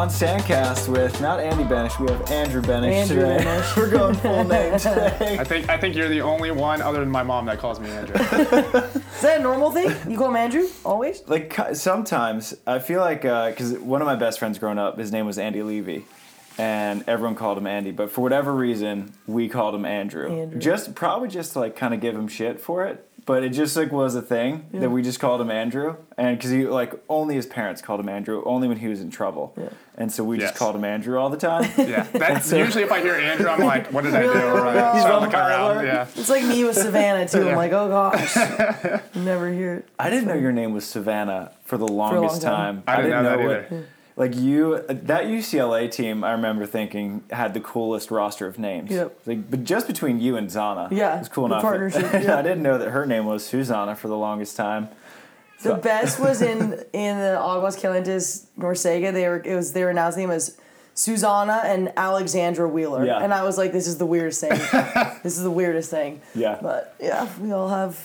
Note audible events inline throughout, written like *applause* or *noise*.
on Sandcast with not Andy Benesh, we have Andrew Benesh Andrew today. Benesh. We're going full name *laughs* today. I think I think you're the only one other than my mom that calls me Andrew. *laughs* Is that a normal thing? You call him Andrew always? Like sometimes I feel like uh, because one of my best friends growing up, his name was Andy Levy, and everyone called him Andy. But for whatever reason, we called him Andrew. Andrew. Just probably just to like kind of give him shit for it. But it just like was a thing Yeah. that we just called him Andrew, and because he like only his parents called him Andrew, only when he was in trouble, Yeah. and so we just called him Andrew all the time. *laughs* Yeah, *laughs* that's so- usually if I hear Andrew, I'm like, what did I do? Right. He's So I'm on looking high around. Yeah. It's like me with Savannah too. Yeah. I'm like, oh gosh, *laughs* never hear it. I didn't know your name was Savannah for the longest time. time. I didn't know that what- either. Like you, that UCLA team, I remember thinking had the coolest roster of names. Yep. Like, but just between you and Zana, Yeah, it was cool the enough. partnership, *laughs* yeah. I didn't know that her name was Susanna for the longest time. The best was in *laughs* in the Aguas Calientes NORCECA. They were it was they were announced name as Susanna and Alexandra Wheeler, Yeah. and I was like, this is the weirdest thing. *laughs* this is the weirdest thing. Yeah. But yeah, we all have.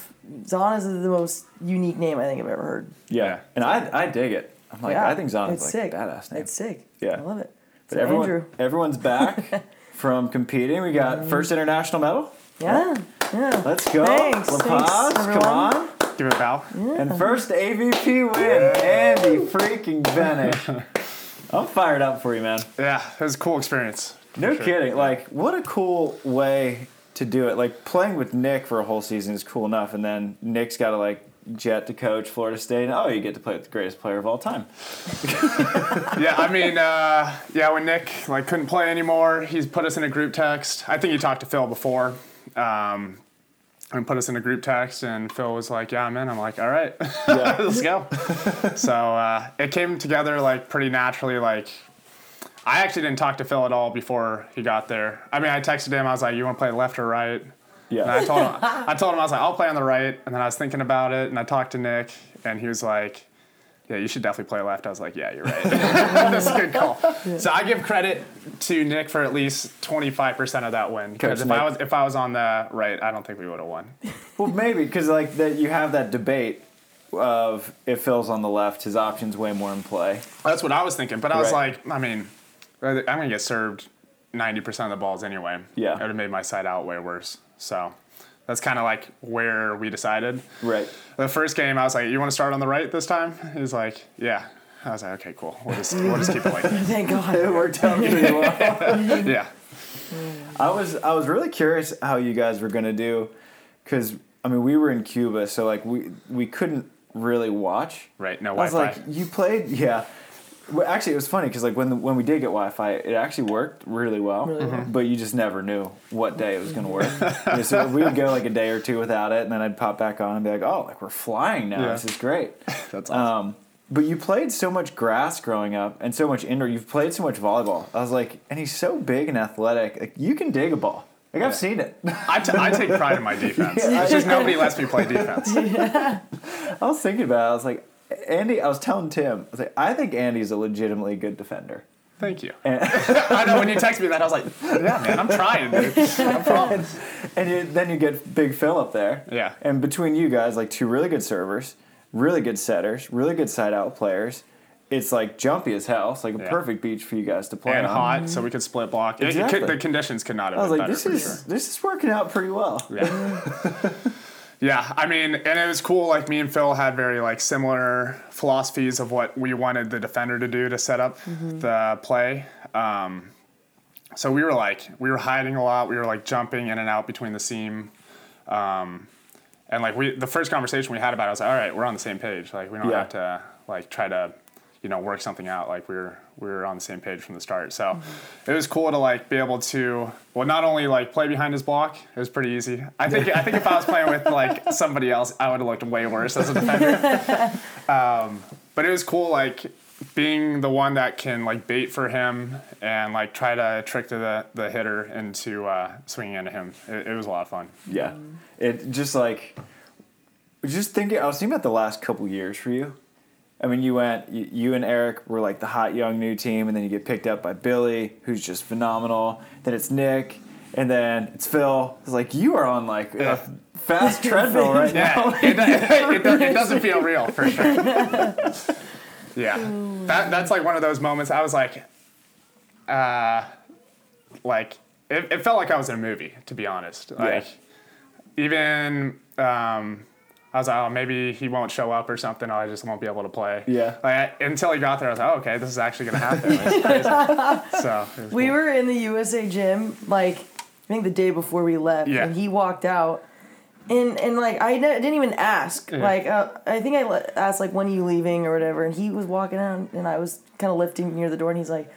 Zana's is the most unique name I think I've ever heard. Yeah, Yeah. and I I dig it. I'm like yeah, I think Zana's like sick. a badass name. It's sick. Yeah. I love it. but So everyone, Andrew. everyone's back *laughs* from competing. We got first international medal. Yeah. Yeah. Let's go. Thanks, La thanks, come on. Give it a bow. And first AVP win, Andy freaking Benesh. *laughs* I'm fired up for you, man. Yeah, it was a cool experience. No sure. kidding. Like, what a cool way to do it. Like, playing with Nick for a whole season is cool enough, and then Nick's got to like jet to coach Florida State. Oh, you get to play with the greatest player of all time. *laughs* Yeah, I mean, uh, yeah, when Nick like couldn't play anymore, he's put us in a group text. I think you talked to Phil before. Um, and put us in a group text, and Phil was like, "Yeah, I'm in." I'm like, "All right, *laughs* Yeah. let's go." so uh, it came together like pretty naturally. Like, I actually didn't talk to Phil at all before he got there. I mean, I texted him. I was like, "You want to play left or right?" And Yeah. I told him, *laughs* I told him I was like, I'll play on the right. And then I was thinking about it, and I talked to Nick, and he was like, Yeah, you should definitely play left. I was like, Yeah, you're right. *laughs* That's a good call. So I give credit to Nick for at least 25% of that win. Because if I was if I was on the right, I don't think we would have won. Well, maybe because like that you have that debate of if Phil's on the left, his options way more in play. That's what I was thinking. But I was Right. like, I mean, I'm gonna get served 90% of the balls anyway. Yeah. it would have made my side out way worse. So that's kind of like where we decided. Right. The first game, I was like, "You want to start on the right this time?" He's like, "Yeah." I was like, "Okay, cool. We'll just we'll just keep it like that." *laughs* Thank God. It worked out pretty well. *laughs* Yeah, I was I was really curious how you guys were gonna do, because I mean we were in Cuba, so like we we couldn't really watch. right. No I was Wi-Fi. like, you played, yeah. Well, actually, it was funny because like when the, when we did get Wi-Fi, it actually worked really well. Really well. But you just never knew what day it was going to work. *laughs* Yeah, so we would go like a day or two without it, and then I'd pop back on and be like, "Oh, like we're flying now. Yeah. This is great." *laughs* That's awesome. Um, but you played so much grass growing up and so much indoor. You've played so much volleyball. I was like, and he's so big and athletic. Like you can dig a ball. Like I've seen it. I, t- I take pride in my *laughs* defense. Yeah, it's just nobody lets me play defense. Yeah. I was thinking about. it. I was like, Andy. I was telling Tim. I was like, I think Andy's a legitimately good defender. Thank you. And, *laughs* I know when you text me that, I was like, "Yeah, man, I'm trying, dude. I'm *laughs* trying." and you, then you get Big Phil up there. Yeah. And between you guys, like two really good servers, really good setters, really good side out players. It's like jumpy as hell. It's like a Yeah. perfect beach for you guys to play And on. hot, so we could split block. It- it could- Exactly. the conditions could not have I was been like, better this for is sure. this is working out pretty well. Yeah. *laughs* yeah, I mean, and it was cool. Like me and Phil had very like similar philosophies of what we wanted the defender to do to set up the play. Um, so we were like, we were hiding a lot. We were like jumping in and out between the seam. Um, and like we, the first conversation we had about it, I was like, all right, we're on the same page. Like we don't Yeah. have to like try to, you know, work something out. Like we were, we were on the same page from the start. So it was cool to like be able to, well, not only like play behind his block, it was pretty easy. I think, I think if I was playing with like *laughs* somebody else, I would have looked way worse as a defender. *laughs* um, but it was cool, like being the one that can like bait for him and like try to trick the the hitter into uh, swinging into him. It, it was a lot of fun. Yeah. It just like just thinking I was thinking about the last couple years for you. I mean, you went you, you and Eric were like the hot young new team and then you get picked up by Billy, who's just phenomenal. Then it's Nick and then it's Phil. It's like you are on like Yeah. a fast treadmill right *laughs* now. Yeah, it, it, it, it *laughs* doesn't feel real for sure. *laughs* Yeah, that that's like one of those moments. I was like, uh, like it, it felt like I was in a movie, to be honest. Like even um, I was like, oh, maybe he won't show up or something. Or I just won't be able to play. Yeah. Like I, until he got there, I was like, oh, okay, this is actually gonna happen. It's crazy. *laughs* so it was We cool. were in the USA gym like I think the day before we left, Yeah. and he walked out, and and like I ne- didn't even ask. Yeah. Like uh, I think I le- asked like when are you leaving or whatever, and he was walking out, and I was kind of lifting near the door, and he's like,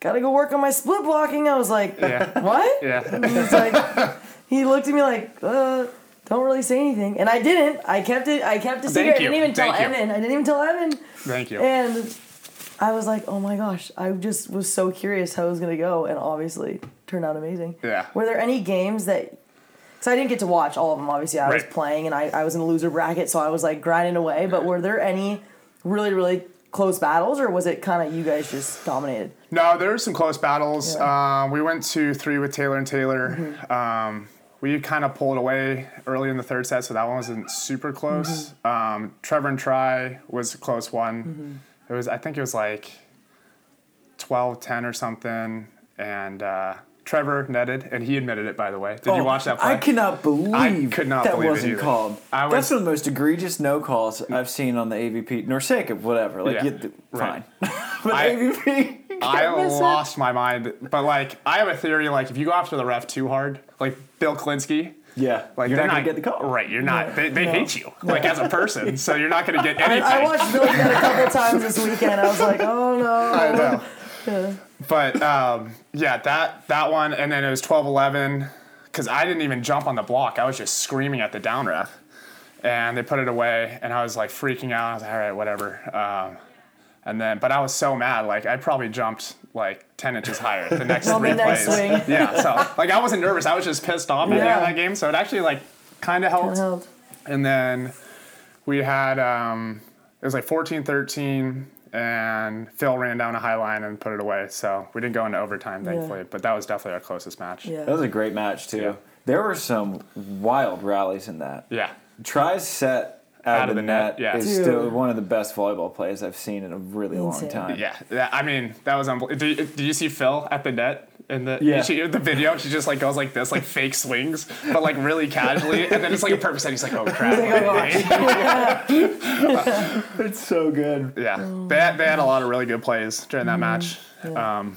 "Gotta go work on my split blocking." I was like, Yeah. "What?" Yeah. He's like, he looked at me like, uh, "Don't really say anything," and I didn't. I kept it. I kept it secret. I didn't even tell Thank you. Evan. I didn't even tell Evan. Thank you. And I was like, oh my gosh, I just was so curious how it was gonna go, and obviously turned out amazing. Yeah. Were there any games that? So I didn't get to watch all of them. Obviously, I was playing, and I, I was in a loser bracket, so I was like grinding away. But were there any really really close battles, or was it kind of you guys just dominated? No, there were some close battles. Yeah. Um, we went to three with Taylor and Taylor. Mm-hmm. Um, we kind of pulled away early in the third set, so that one wasn't super close. Mm-hmm. Um, Trevor and Tri was a close one. It was, I think it was like 12-10 or something, and uh, Trevor netted, and he admitted it, by the way. Did you watch that play? Oh, I cannot believe could not that believe wasn't called. I That's one of the most egregious no calls I've seen on the AVP. nor NORCECA, whatever. Like, Yeah, you, right. fine. *laughs* but I- AVP. I miss it. lost my mind, but like I have a theory. Like if you go after the ref too hard, like Bill Kolinske, Yeah, like you're they're not gonna get the call. Right, you're not. They, they No. hate you, like as a person. So you're not gonna get *laughs* I, anything. I watched Billy Gunn a couple *laughs* times this weekend. I was like, oh no. I know. Yeah. But um, yeah, that that one, and then it was 12-11, because I didn't even jump on the block. I was just screaming at the down ref, and they put it away, and I was like freaking out. I was like, all right, whatever. Um, and then, but I was so mad. Like I probably jumped like 10 inches higher the next On the three next plays. swing. Yeah, so *laughs* like I wasn't nervous. I was just pissed off at the Yeah. end of that game. So it actually like kind of helped. Held. And then we had, um, it was like 14 13, and Phil ran down a high line and put it away. So we didn't go into overtime, thankfully, but that was definitely our closest match. Yeah. That was a great match too. Yeah. There were some wild rallies in that. Yeah. Tri's set out, of the, net, yeah. is Dude. still one of the best volleyball plays I've seen in a really Insane. long time. Yeah. yeah. I mean, that was unbelievable. Did, you- did you see Phil at the net? In the Yeah. she, the video, she just like goes like this, like fake swings, but like really casually, and then it's like a perfect set. He's like, "Oh crap!" *laughs* *laughs* It's so good. Yeah, they had, they had a lot of really good plays during that match. Um,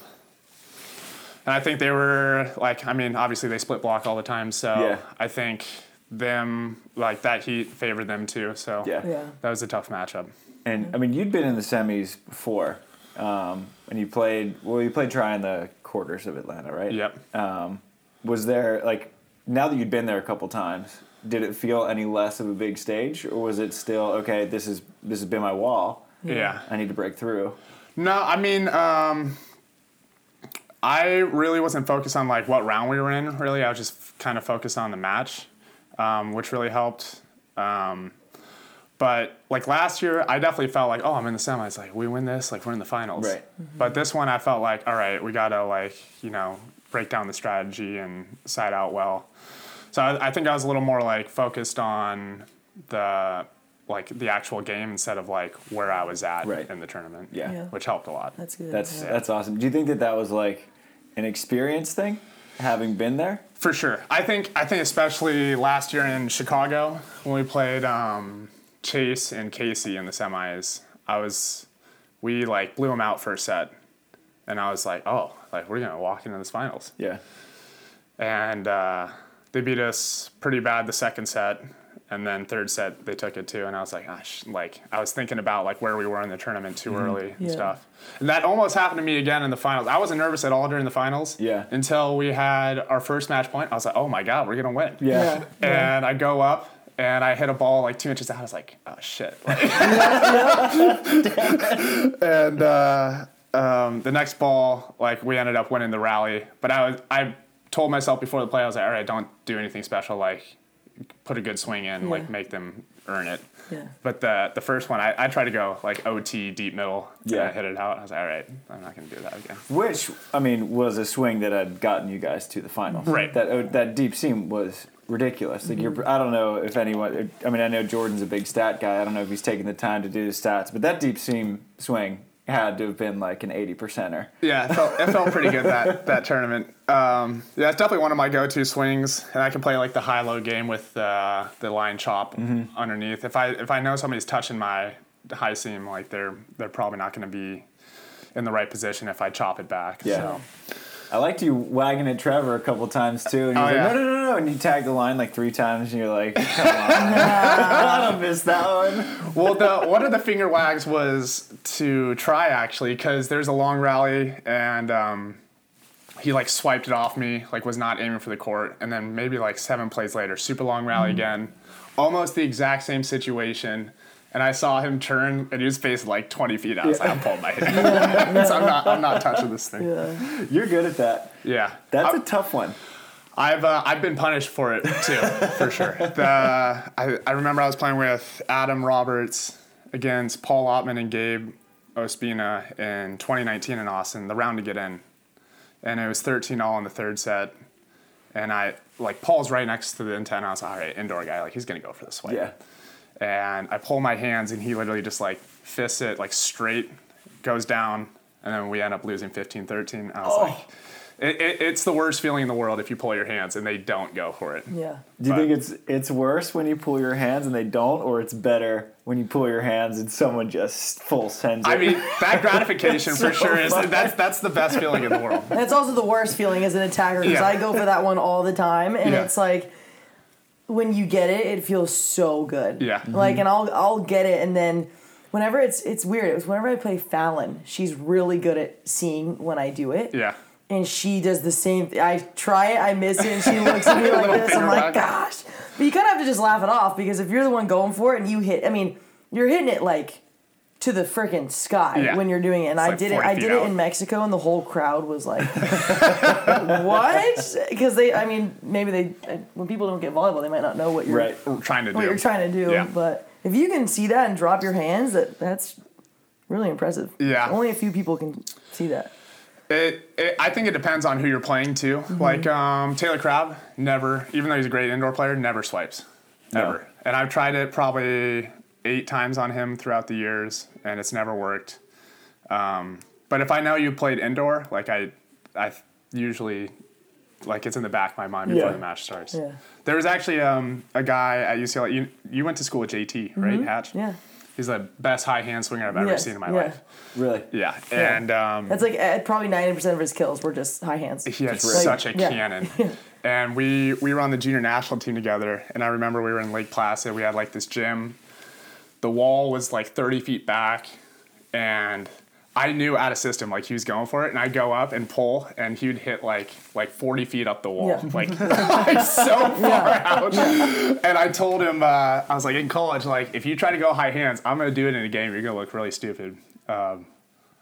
and I think they were like, I mean, obviously they split block all the time, so Yeah. I think them like that heat favored them too. So Yeah. Yeah. that was a tough matchup. And I mean, you'd been in the semis before, um, and you played. Well, you played Tri in the quarters of Atlanta, right? Yep. Um, was there like now that you'd been there a couple times? Did it feel any less of a big stage, or was it still okay? This is this has been my wall. Yeah. I need to break through. No, I mean, um, I really wasn't focused on like what round we were in. Really, I was just kind of focused on the match, um, which really helped. Um, but like last year, I definitely felt like, oh, I'm in the semis. Like we win this, like we're in the finals. Right. But this one, I felt like, all right, we gotta like you know break down the strategy and side out well. So I, I think I was a little more like focused on the like the actual game instead of like where I was at Right. in the tournament. Yeah. Yeah. Which helped a lot. That's good. That's yeah. that's awesome. Do you think that that was like an experience thing, having been there? For sure. I think I think especially last year in Chicago when we played um, Chase and Casey in the semis, I was we like blew them out first set, and I was like, oh, like we're gonna walk into this finals, Yeah. and uh, they beat us pretty bad the second set. And then third set they took it too, and I was like, gosh, like I was thinking about like where we were in the tournament too early and Yeah. stuff. And that almost happened to me again in the finals. I wasn't nervous at all during the finals. Yeah. Until we had our first match point, I was like, oh my god, we're gonna win. Yeah. Yeah. And I go up and I hit a ball like two inches out. I was like, oh shit. *laughs* Like- *laughs* and uh, um, the next ball, like we ended up winning the rally. But I was I told myself before the play, I was like, all right, don't do anything special. Like put a good swing in, Yeah. like make them earn it. Yeah. But the the first one, I, I tried to go like OT deep middle. Yeah. Yeah. And I hit it out. I was like, all right, I'm not gonna do that again. Which I mean was a swing that had gotten you guys to the finals. Right. That oh, that deep seam was ridiculous. Like you're, I don't know if anyone. I mean, I know Jordan's a big stat guy. I don't know if he's taking the time to do the stats, but that deep seam swing had to have been like an eighty percenter. Yeah, it felt, it felt pretty good that that tournament. Um, yeah, it's definitely one of my go-to swings, and I can play like the high-low game with uh, the line chop underneath. If I if I know somebody's touching my high seam, like they're they're probably not going to be in the right position if I chop it back. Yeah. So. I liked you wagging at Trevor a couple times too, and he's Oh, like, yeah. "No, no, no, no!" And you tagged the line like three times, and you're like, "Come *laughs* on, I don't miss that one." Well, the one of the finger wags was to Tri actually because there's a long rally and um, he like swiped it off me, like was not aiming for the court, and then maybe like seven plays later, super long rally again, almost the exact same situation. And I saw him turn, and he was facing like 20 feet out. I was like, I'm pulling my hand. *laughs* so I'm not, I'm not touching this thing. Yeah, You're good at that. Yeah. That's a tough one. I've uh, I've been punished for it too, for sure. The, I, I remember I was playing with Adam Roberts against Paul Lotman and Gabe Ospina in 2019 in Austin, the round to get in, and it was 13 all in the third set, and I like Paul's right next to the intent. I was like, all right, indoor guy, like he's gonna go for the swipe. Yeah. And I pull my hands, and he literally just like fists it like straight, goes down, and then we end up losing 15-13. I was Oh. like. It, it, it's the worst feeling in the world if you pull your hands and they don't go for it. Yeah. Do you But- think it's it's worse when you pull your hands and they don't, or it's better when you pull your hands and someone just full sends it? I mean, that gratification *laughs* for So sure is fun. that's that's the best feeling in the world. That's also the worst feeling as an attacker because Yeah. I go for that one all the time, and Yeah. it's like when you get it, it feels so good. Yeah. Like, mm-hmm. and I'll I'll get it, and then whenever it's it's weird. It was whenever I play Fallon, she's really good at seeing when I do it. Yeah. And she does the same. Th- I try it, I miss it, and she *laughs* looks at me like this. I'm like, wag. gosh. But you kind of have to just laugh it off because if you're the one going for it and you hit, I mean, you're hitting it like to the freaking sky Yeah. when you're doing it. And It's I like did it. I did it in Mexico, and the whole crowd was like, *laughs* "What?" Because they, I mean, maybe they when people don't get volleyball, they might not know what you're right. Trying to do. what you're trying to do. Yeah. But if you can see that and drop your hands, that that's really impressive. Yeah. Only a few people can see that. It, it, I think it depends on who you're playing too. Mm-hmm. Like um, Taylor Crabb, never, even though he's a great indoor player, never swipes, No. And I've tried it probably eight times on him throughout the years, and it's never worked. Um, but if I know you played indoor, like I, I usually, like it's in the back of my mind before Yeah. the match starts. Yeah. There was actually um, a guy at UCLA. You, you went to school with JT, right, Hatch? Mm-hmm. Yeah. He's the best high hand swinger I've ever Yes, seen in my yeah. life. Really? Yeah, and um, That's like uh, probably ninety percent of his kills were just high hands. he had Just really- such a yeah. cannon. *laughs* and we we were on the junior national team together, and I remember we were in Lake Placid. We had like this gym. The wall was like 30 feet back, and I knew out of system like he was going for it, and I'd go up and pull, and he would hit like like 40 feet up the wall, Yeah. like, *laughs* like so *laughs* far Yeah. out. And I told him, uh, I was like in college, like if you try to go high hands, I'm gonna do it in a game. You're gonna look really stupid. Um,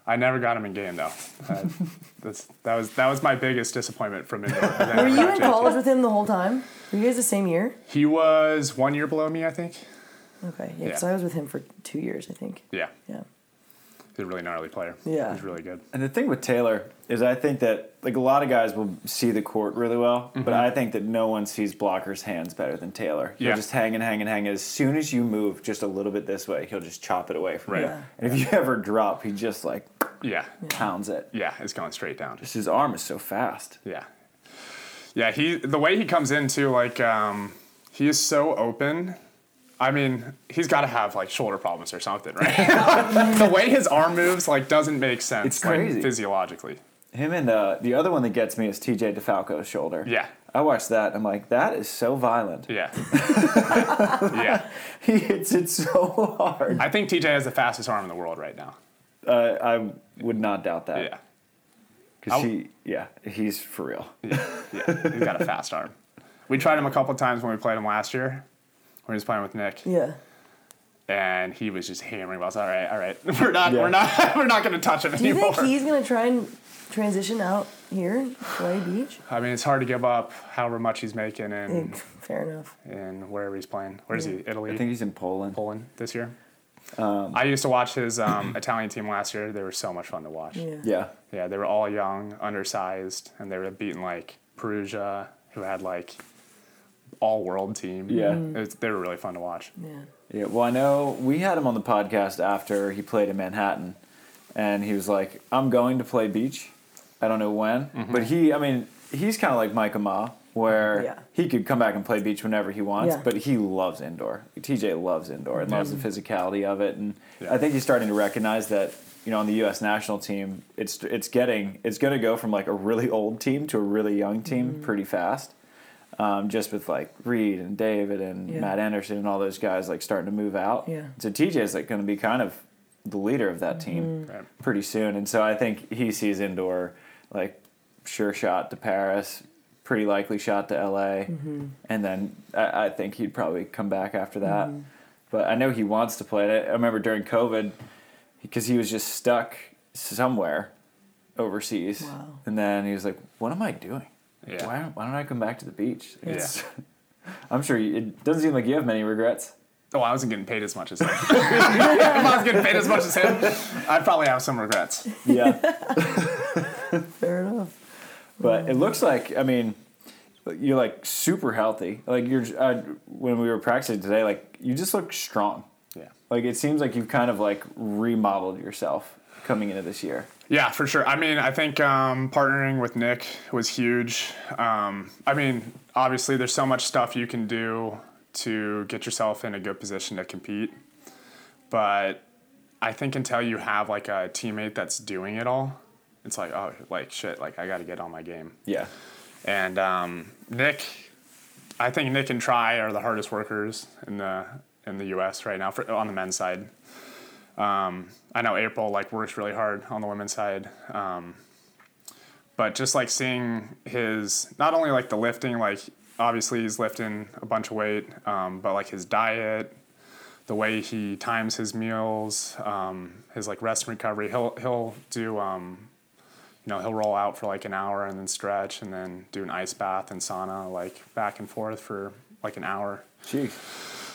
I never got him in game though. Uh, *laughs* that's that was that was my biggest disappointment from then Were you in college with him the whole time? Were you guys the same year? He was one year below me, I think. Okay, yeah, because Yeah. I was with him for two years, I think. Yeah, Yeah. he's a really gnarly player. Yeah. he's really good. And the thing with Taylor is, I think that like a lot of guys will see the court really well, but I think that no one sees blockers' hands better than Taylor. He'll Yeah. just hang and hang and hang. As soon as you move just a little bit this way, he'll just chop it away from Right. you. Yeah. And if you ever drop, he just like Yeah, pounds it. yeah, it's going straight down. Just his arm is so fast. Yeah, yeah. He the way he comes in too, like um, he is so open. I mean, he's got to have like shoulder problems or something, right? *laughs* the way his arm moves like doesn't make sense. It's like, physiologically. Him and uh, the other one that gets me is TJ DeFalco's shoulder. Yeah, I watched that. I'm like, that is so violent. yeah, *laughs* yeah. He hits it so hard. I think TJ has the fastest arm in the world right now. Uh, I would not doubt that. Yeah, Because he, yeah, he's for real. yeah, yeah. He's got a fast arm. We tried him a couple times when we played him last year, when he was playing with Nick. Yeah. and he was just hammering balls. All right, all right, we're not, Yeah. we're not, we're not *laughs* going to touch him Do you think he's gonna try and transition out here, play beach? I mean, it's hard to give up however much he's making in Mm, *laughs* Fair enough. And wherever he's playing. Where's he? Italy, I think he's in Poland. Poland this year. I used to watch his um, *coughs* Italian team last year. They were so much fun to watch. Yeah. Yeah. Yeah, they were all young, undersized, and they were beating like Perugia, who had like all world team. Yeah. Mm-hmm. It was- they were really fun to watch. Yeah. Yeah, well, I know we had him on the podcast after he played in Manhattan, and he was like, "I'm going to play beach. I don't know when, mm-hmm. but he, I mean, he's kind of like Micah Ma'a, where Yeah. he could come back and play beach whenever he wants, Yeah. but he loves indoor. TJ loves indoor and loves the mm. physicality of it, and Yeah. I think he's starting to recognize that. You know, on the U.S. national team, it's it's getting it's going to go from like a really old team to a really young team mm. pretty fast. Um, just with like Reed and David and Yeah. Matt Anderson and all those guys like starting to move out. Yeah. So TJ is like going to be kind of the leader of that team mm-hmm. Right. pretty soon, and so I think he sees indoor like sure shot to Paris, pretty likely shot to LA, mm-hmm. and then I, I think he'd probably come back after that. Mm-hmm. But I know he wants to play it. I remember during COVID because he was just stuck somewhere overseas, Wow. and then he was like, "What am I doing? Yeah. Why, why don't I come back to the beach?" Yeah. *laughs* I'm sure you, it doesn't seem like you have many regrets. Oh, I wasn't getting paid as much as him. *laughs* if I was getting paid as much as him, I'd probably have some regrets. Yeah. *laughs* Fair enough. But it looks like, I mean, you're like super healthy. Like you're, uh, when we were practicing today, like you just look strong. Yeah. Like it seems like you've kind of like remodeled yourself coming into this year. Yeah, for sure. I mean, I think um, partnering with Nick was huge. Um, I mean, obviously, there's so much stuff you can do to get yourself in a good position to compete. But I think until you have like a teammate that's doing it all, it's like, oh, like shit, like I got to get on my game. Yeah. And um, Nick, I think Nick and Tri are the hardest workers in the in the U.S. right now for, on the men's side. Um, I know April like works really hard on the women's side, um, but just like seeing his not only like the lifting, like obviously he's lifting a bunch of weight, um, but like his diet, the way he times his meals, um, his like rest and recovery. He'll he'll do um, you know, he'll roll out for like an hour and then stretch and then do an ice bath and sauna like back and forth for like an hour. Jeez.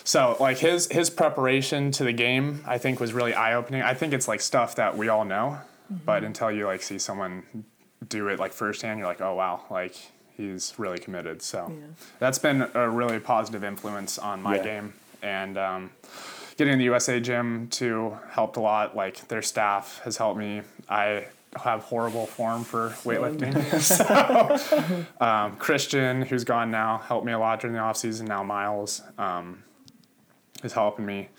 So like his his preparation to the game, I think was really eye opening. I think it's like stuff that we all know, but until you like see someone do it like firsthand, you're like, oh wow, like he's really committed. So Yeah. that's been a really positive influence on my Yeah. game and. Um, Getting in the USA gym too helped a lot. Like their staff has helped me. I have horrible form for weightlifting. *laughs* so, *laughs* um, Christian, who's gone now, helped me a lot during the off season. Now Miles um, is helping me.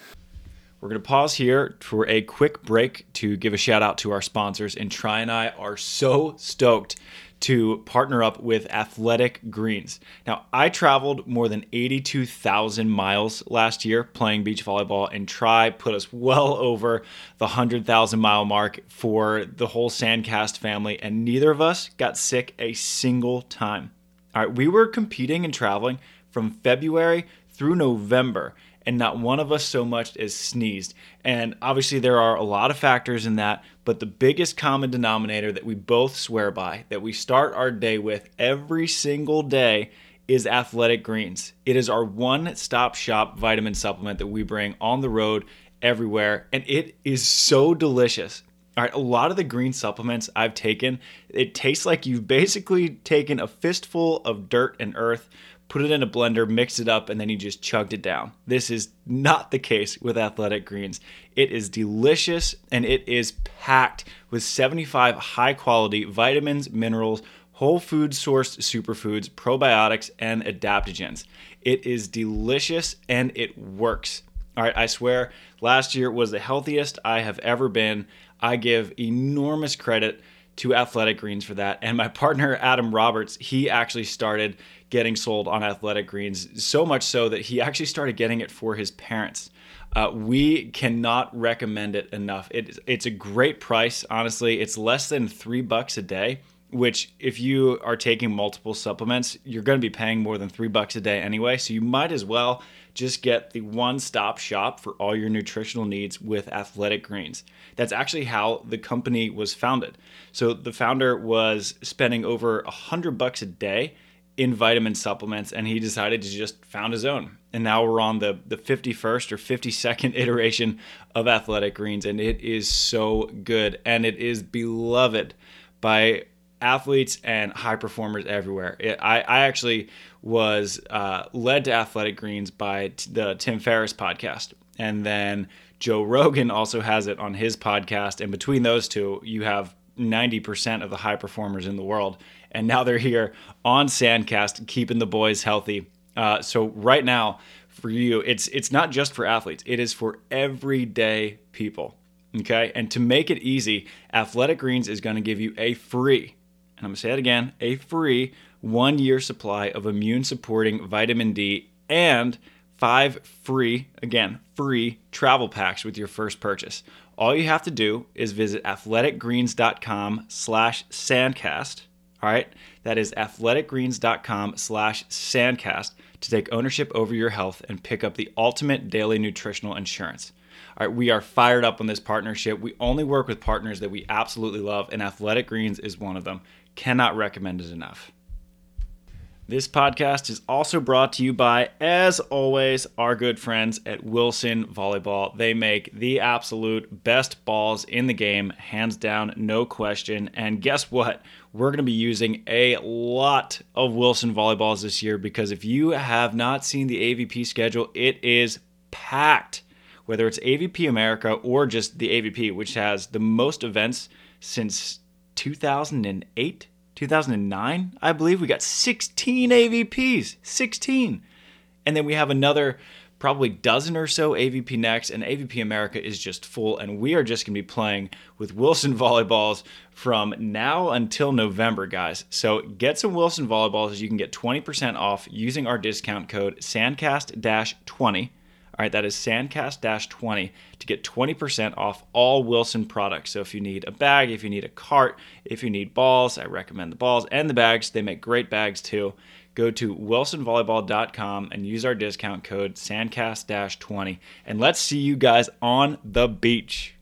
We're going to pause here for a quick break to give a shout out to our sponsors. And Tri and I are so stoked to partner up with Athletic Greens. Now, I traveled more than 82,000 miles last year playing beach volleyball, and Tri put us well over the 100,000 mile mark for the whole Sandcast family, and neither of us got sick a single time. All right, we were competing and traveling from February through November, and not one of us so much as sneezed. And obviously, there are a lot of factors in that, but the biggest common denominator that we both swear by, that we start our day with every single day, is Athletic Greens. It is our one stop shop vitamin supplement that we bring on the road everywhere, and it is so delicious. All right, a lot of the green supplements I've taken, it tastes like you've basically taken a fistful of dirt and earth, put it in a blender, mixed it up, and then you just chugged it down. This is not the case with Athletic Greens. It is delicious and it is packed with 75 high quality vitamins, minerals, whole food sourced superfoods, probiotics, and adaptogens. It is delicious and it works. All right, I swear, last year was the healthiest I have ever been. I give enormous credit to Athletic Greens for that. And my partner, Adam Roberts, he actually started getting sold on Athletic Greens, so much so that he actually started getting it for his parents. Uh, we cannot recommend it enough. It, it's a great price, honestly. It's less than three bucks a day which if you are taking multiple supplements, you're going to be paying more than three bucks a day anyway. So you might as well just get the one stop shop for all your nutritional needs with Athletic Greens. That's actually how the company was founded. So the founder was spending over a hundred bucks a day in vitamin supplements and he decided to just found his own. And now we're on the, the 51st or 52nd *laughs* iteration of Athletic Greens, and it is so good and it is beloved by athletes and high performers everywhere. It, I, I actually was uh, led to Athletic Greens by t- the Tim Ferriss podcast. And then Joe Rogan also has it on his podcast. And between those two, you have 90% of the high performers in the world. And now they're here on Sandcast, keeping the boys healthy. Uh, so right now, for you, it's it's not just for athletes; it is for everyday people. Okay, and to make it easy, Athletic Greens is going to give you a free, and I'm going to say it again, a free one year supply of immune supporting vitamin D and five free, again, free travel packs with your first purchase. All you have to do is visit athleticgreens.com slash sandcast. All right, that is athleticgreens.com slash sandcast to take ownership over your health and pick up the ultimate daily nutritional insurance. All right, we are fired up on this partnership. We only work with partners that we absolutely love, and Athletic Greens is one of them. Cannot recommend it enough. This podcast is also brought to you by, as always, our good friends at Wilson Volleyball. They make the absolute best balls in the game, hands down, no question. And guess what? We're going to be using a lot of Wilson Volleyballs this year because if you have not seen the AVP schedule, it is packed. Whether it's AVP America or just the AVP, which has the most events since 2008 2009, I believe we got 16 AVPs, 16. And then we have another probably dozen or so AVP next, and AVP America is just full. And we are just going to be playing with Wilson *laughs* volleyballs from now until November, guys. So get some Wilson volleyballs. As you can get 20% off using our discount code SANDCAST 20 all right, that is Sandcast 20 to get 20% off all Wilson products. So if you need a bag, if you need a cart, if you need balls, I recommend the balls and the bags. They make great bags too. Go to wilsonvolleyball.com and use our discount code Sandcast 20. And let's see you guys on the beach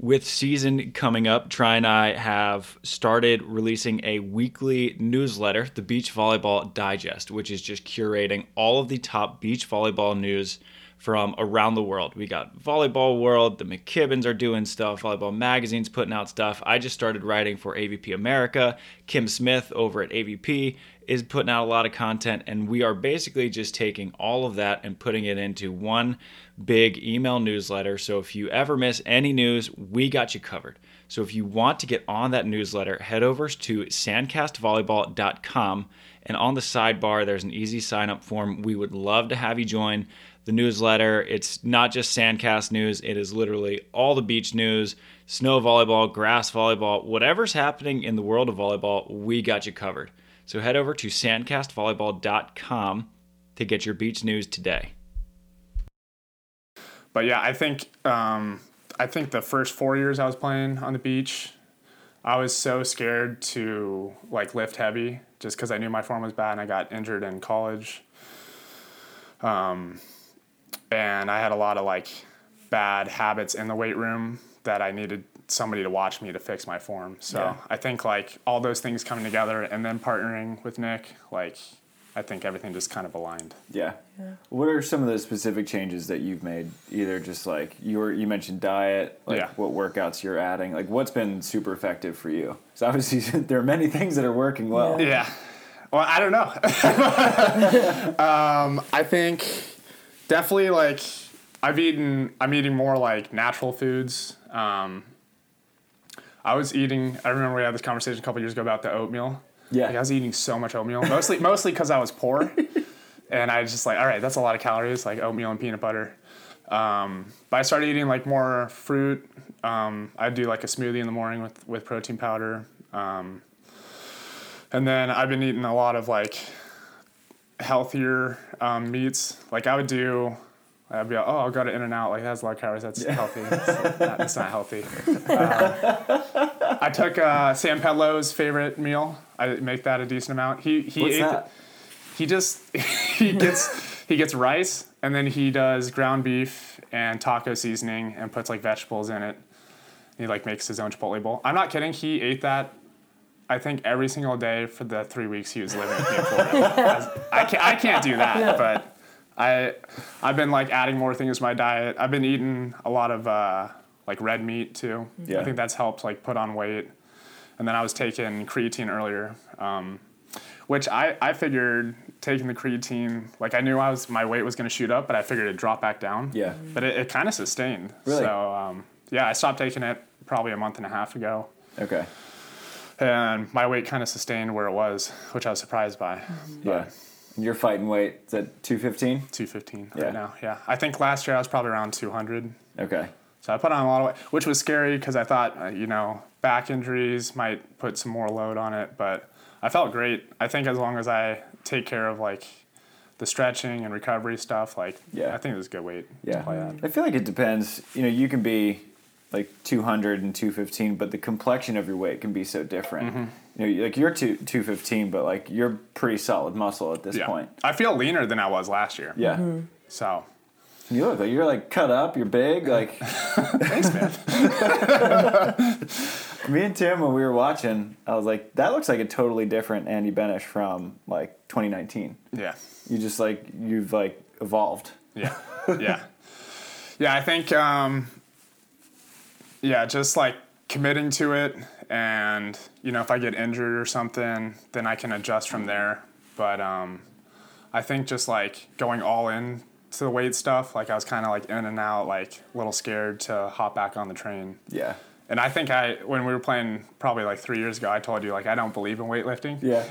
with season coming up, Tri and I have started releasing a weekly newsletter, the Beach Volleyball Digest, which is just curating all of the top beach volleyball news from around the world. We got Volleyball World, the McKibbins are doing stuff, Volleyball Magazine's putting out stuff. I just started writing for AVP America. Kim Smith over at AVP is putting out a lot of content, and we are basically just taking all of that and putting it into one big email newsletter. So if you ever miss any news, we got you covered. So if you want to get on that newsletter, head over to sandcastvolleyball.com and on the sidebar there's an easy sign up form. We would love to have you join the newsletter. It's not just Sandcast news, it is literally all the beach news, snow volleyball, grass volleyball, whatever's happening in the world of volleyball, we got you covered. So head over to sandcastvolleyball.com to get your beach news today. But yeah, I think um, I think the first four years I was playing on the beach, I was so scared to like lift heavy just because I knew my form was bad and I got injured in college. Um, and I had a lot of like bad habits in the weight room that I needed somebody to watch me to fix my form. So Yeah. I think like all those things coming together and then partnering with Nick, like I think everything just kind of aligned. Yeah. What are some of the specific changes that you've made? Either just like you were, you mentioned diet, like Yeah. what workouts you're adding, like what's been super effective for you? So obviously *laughs* there are many things that are working well. Yeah. Well, I don't know. *laughs* um, I think definitely like I've eaten. I'm eating more like natural foods. Um, I was eating. I remember we had this conversation a couple years ago about the oatmeal. Yeah. Like I was eating so much oatmeal, mostly mostly because I was poor, *laughs* and I was just like, all right, that's a lot of calories, like oatmeal and peanut butter. Um, but I started eating like more fruit. Um, I do like a smoothie in the morning with with protein powder. Um, and then I've been eating a lot of like healthier um, meats. Like I would do, I'd be like, oh, I'll go to In and Out. Like that's a lot of calories. That's healthy. That's not, healthy. Um, I took uh, Sam Pedlow's favorite meal. I make that a decent amount. He he What's ate. that? He just *laughs* he gets he gets rice and then he does ground beef and taco seasoning and puts like vegetables in it. He like makes his own chipotle bowl. I'm not kidding. He ate that I think every single day for the three weeks he was living with me in Florida. *laughs* I can't, I can't do that, but I, I've been like adding more things to my diet. I've been eating a lot of uh, like red meat too. Yeah. I think that's helped like put on weight. And then I was taking creatine earlier, um, which I, I figured taking the creatine, like I knew I was my weight was going to shoot up, but I figured it'd drop back down. Yeah. But it, it kind of sustained. Really? So um, yeah, I stopped taking it probably a month and a half ago, Okay. and my weight kind of sustained where it was, which I was surprised by. Yeah. And your fighting weight is at 215? 215 Yeah. right now. Yeah. I think last year I was probably around 200. Okay. So I put on a lot of weight, which was scary because I thought, uh, you know, back injuries might put some more load on it, but I felt great. I think as long as I take care of like the stretching and recovery stuff, like Yeah. I think it's a good weight Yeah. to play at. I feel like it depends. You know, you can be like 200 and 215, but the complexion of your weight can be so different. Mm-hmm. You know, like you're two, 215, but like you're pretty solid muscle at this Yeah. point. I feel leaner than I was last year. Yeah. So You look like you're like cut up, you're big. Like *laughs* thanks, man. *laughs* me and Tim, when we were watching, I was like, that looks like a totally different Andy Benesh from like 2019. yeah. You just like, you've like evolved. Yeah. Yeah. Yeah, I think um yeah, just like committing to it and you know, if I get injured or something, then I can adjust from there. But um I think just like going all in to the weight stuff, like I was kind of like in and out, like a little scared to hop back on the train. Yeah. And I think I, when we were playing probably like three years ago, I told you like I don't believe in weightlifting, Yeah.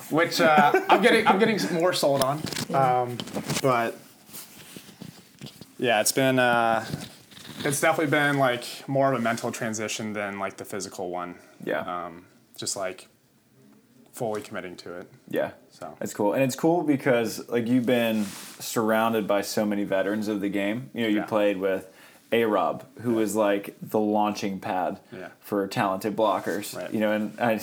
*laughs* which uh, I'm getting I'm getting more sold on. Um, but yeah, it's been uh, it's definitely been like more of a mental transition than like the physical one. Yeah. Um, just like fully committing to it. Yeah. So it's cool. And it's cool because like you've been surrounded by so many veterans of the game. You know, you Yeah. played with A Rob, who was like the launching pad Yeah. for talented blockers. Right. You know, and I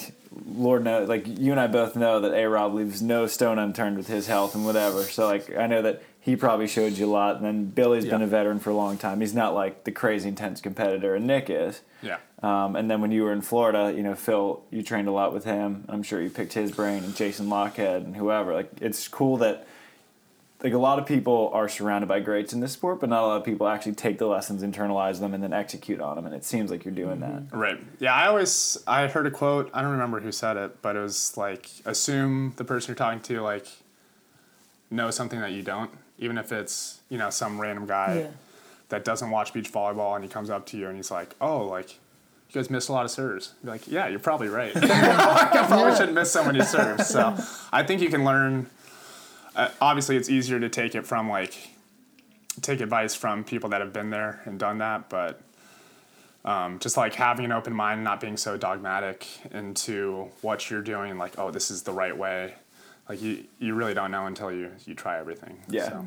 Lord knows like you and I both know that A Rob leaves no stone unturned with his health and whatever. So like I know that he probably showed you a lot and then Billy's been a veteran for a long time. He's not like the crazy intense competitor and Nick is. yeah, Um, and then when you were in Florida, you know, Phil, you trained a lot with him. I'm sure you picked his brain and Jason Lochhead and whoever. Like, it's cool that, like, a lot of people are surrounded by greats in this sport, but not a lot of people actually take the lessons, internalize them, and then execute on them. And it seems like you're doing that. right. Yeah, I always I heard a quote. I don't remember who said it, but it was like assume the person you're talking to like knows something that you don't, even if it's you know some random guy. Yeah. that doesn't watch beach volleyball and he comes up to you and he's like, "Oh, like you guys missed a lot of serves." You're like, "Yeah, you're probably right. *laughs* *laughs* I probably shouldn't miss so many serves." So I think you can learn. Uh, obviously, it's easier to take it from like take advice from people that have been there and done that, but um, just like having an open mind, not being so dogmatic into what you're doing, like, "Oh, this is the right way." Like you, you really don't know until you you try everything. Yeah. So,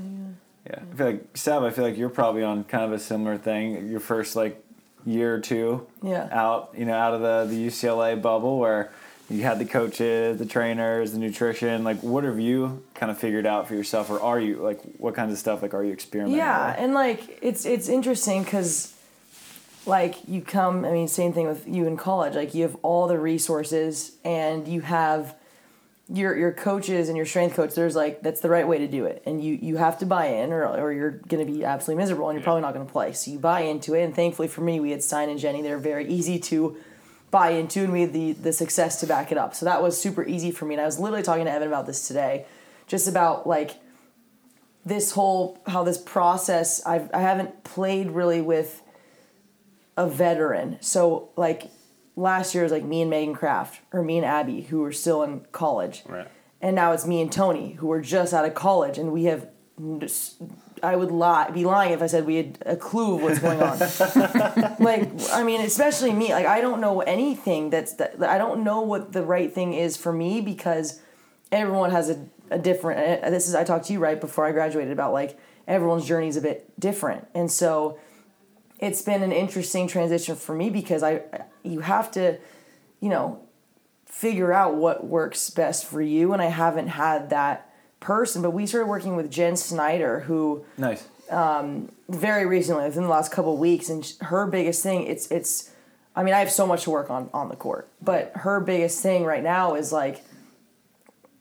Yeah. I feel like, Seb, I feel like you're probably on kind of a similar thing. Your first, like, year or two Yeah. out, you know, out of the, the UCLA bubble where you had the coaches, the trainers, the nutrition. Like, what have you kind of figured out for yourself, or are you like, what kinds of stuff like are you experimenting? Yeah, with? and like it's it's interesting because like you come. I mean, same thing with you in college. Like you have all the resources, and you have your your coaches and your strength coach. There's like that's the right way to do it, and you you have to buy in, or or you're gonna be absolutely miserable, and you're Yeah. probably not gonna play. So you buy into it, and thankfully for me, we had Stein and Jenny. They're very easy to buy into, and we had the the success to back it up. So that was super easy for me. And I was literally talking to Evan about this today, just about like this whole how this process I've I haven't played really with a veteran. So like last year was like me and Megan Kraft or me and Abby who were still in college. Right. And now it's me and Tony who are just out of college and we have I would lie be lying if I said we had a clue of what's going on. *laughs* like I mean especially me like I don't know anything that's that I don't know what the right thing is for me because everyone has a, a different this is i talked to you right before i graduated about like everyone's journey is a bit different and so it's been an interesting transition for me because i you have to you know figure out what works best for you and i haven't had that person but we started working with jen snyder who Nice. Um, very recently within the last couple of weeks and her biggest thing it's it's i mean i have so much to work on on the court but her biggest thing right now is like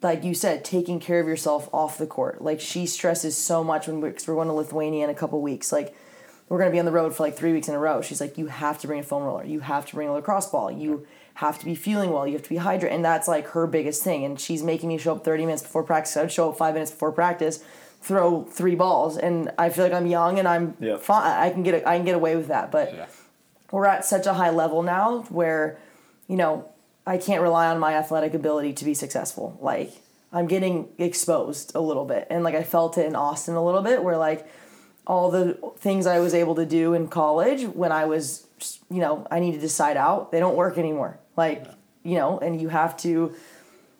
like you said taking care of yourself off the court like she stresses so much when we're, cause we're going to lithuania in a couple weeks like we're going to be on the road for like three weeks in a row she's like you have to bring a foam roller you have to bring a lacrosse ball you have to be feeling well. You have to be hydrated, and that's like her biggest thing. And she's making me show up thirty minutes before practice. I'd show up five minutes before practice, throw three balls, and I feel like I'm young and I'm fine. I can get a, I can get away with that, but Yeah. we're at such a high level now where, you know, I can't rely on my athletic ability to be successful. Like I'm getting exposed a little bit, and like I felt it in Austin a little bit, where like all the things I was able to do in college when I was, you know, I need to decide out, they don't work anymore. Like, you know, and you have to,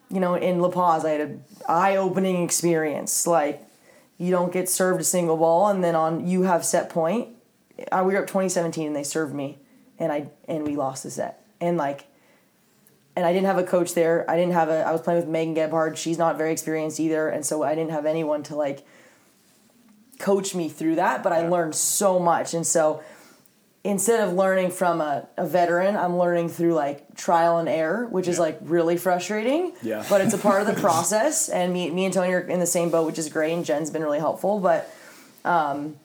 you know, in La Paz, I had an eye-opening experience. Like, you don't get served a single ball, and then on you have set point. I, we were up 2017, and they served me, and I and we lost the set. And like, and I didn't have a coach there. I didn't have a. I was playing with Megan Gebhard. She's not very experienced either, and so I didn't have anyone to like coach me through that. But I learned so much, and so instead of learning from a, a veteran, I'm learning through like trial and error, which is like really frustrating. Yeah. But it's a part of the *laughs* process, and me, me and Tony are in the same boat, which is great. And Jen's been really helpful, but um,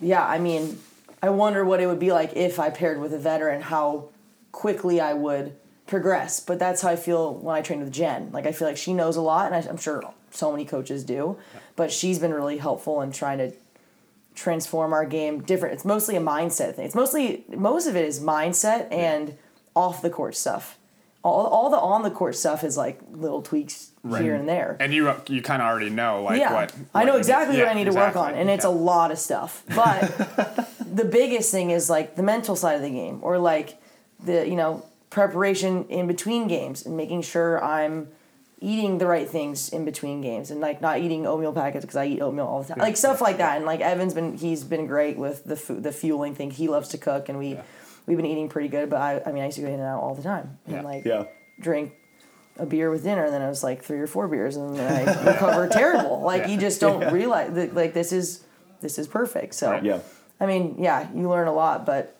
yeah, I mean, I wonder what it would be like if I paired with a veteran, how quickly I would progress. But that's how I feel when I train with Jen. Like I feel like she knows a lot, and I, I'm sure so many coaches do. But she's been really helpful in trying to transform our game different. It's mostly a mindset thing. It's mostly most of it is mindset and off the court stuff. All, all the on the court stuff is like little tweaks here and there. And you you kind of already know like yeah, what, I know exactly yeah, what I need to work on, and it's a lot of stuff. But *laughs* the biggest thing is like the mental side of the game, or like the you know preparation in between games, and making sure I'm eating the right things in between games, and like not eating oatmeal packets because I eat oatmeal all the time, like stuff like that. And like Evan's been he's been great with the fu- the fueling thing. He loves to cook, and we we've been eating pretty good. But I I mean I used to go in and out all the time, and Yeah. like Yeah. drink a beer with dinner, and then it was like three or four beers, and then I *laughs* recover terrible. Like you just don't *laughs* realize that like this is this is perfect. So. Yeah. I mean, yeah, you learn a lot, but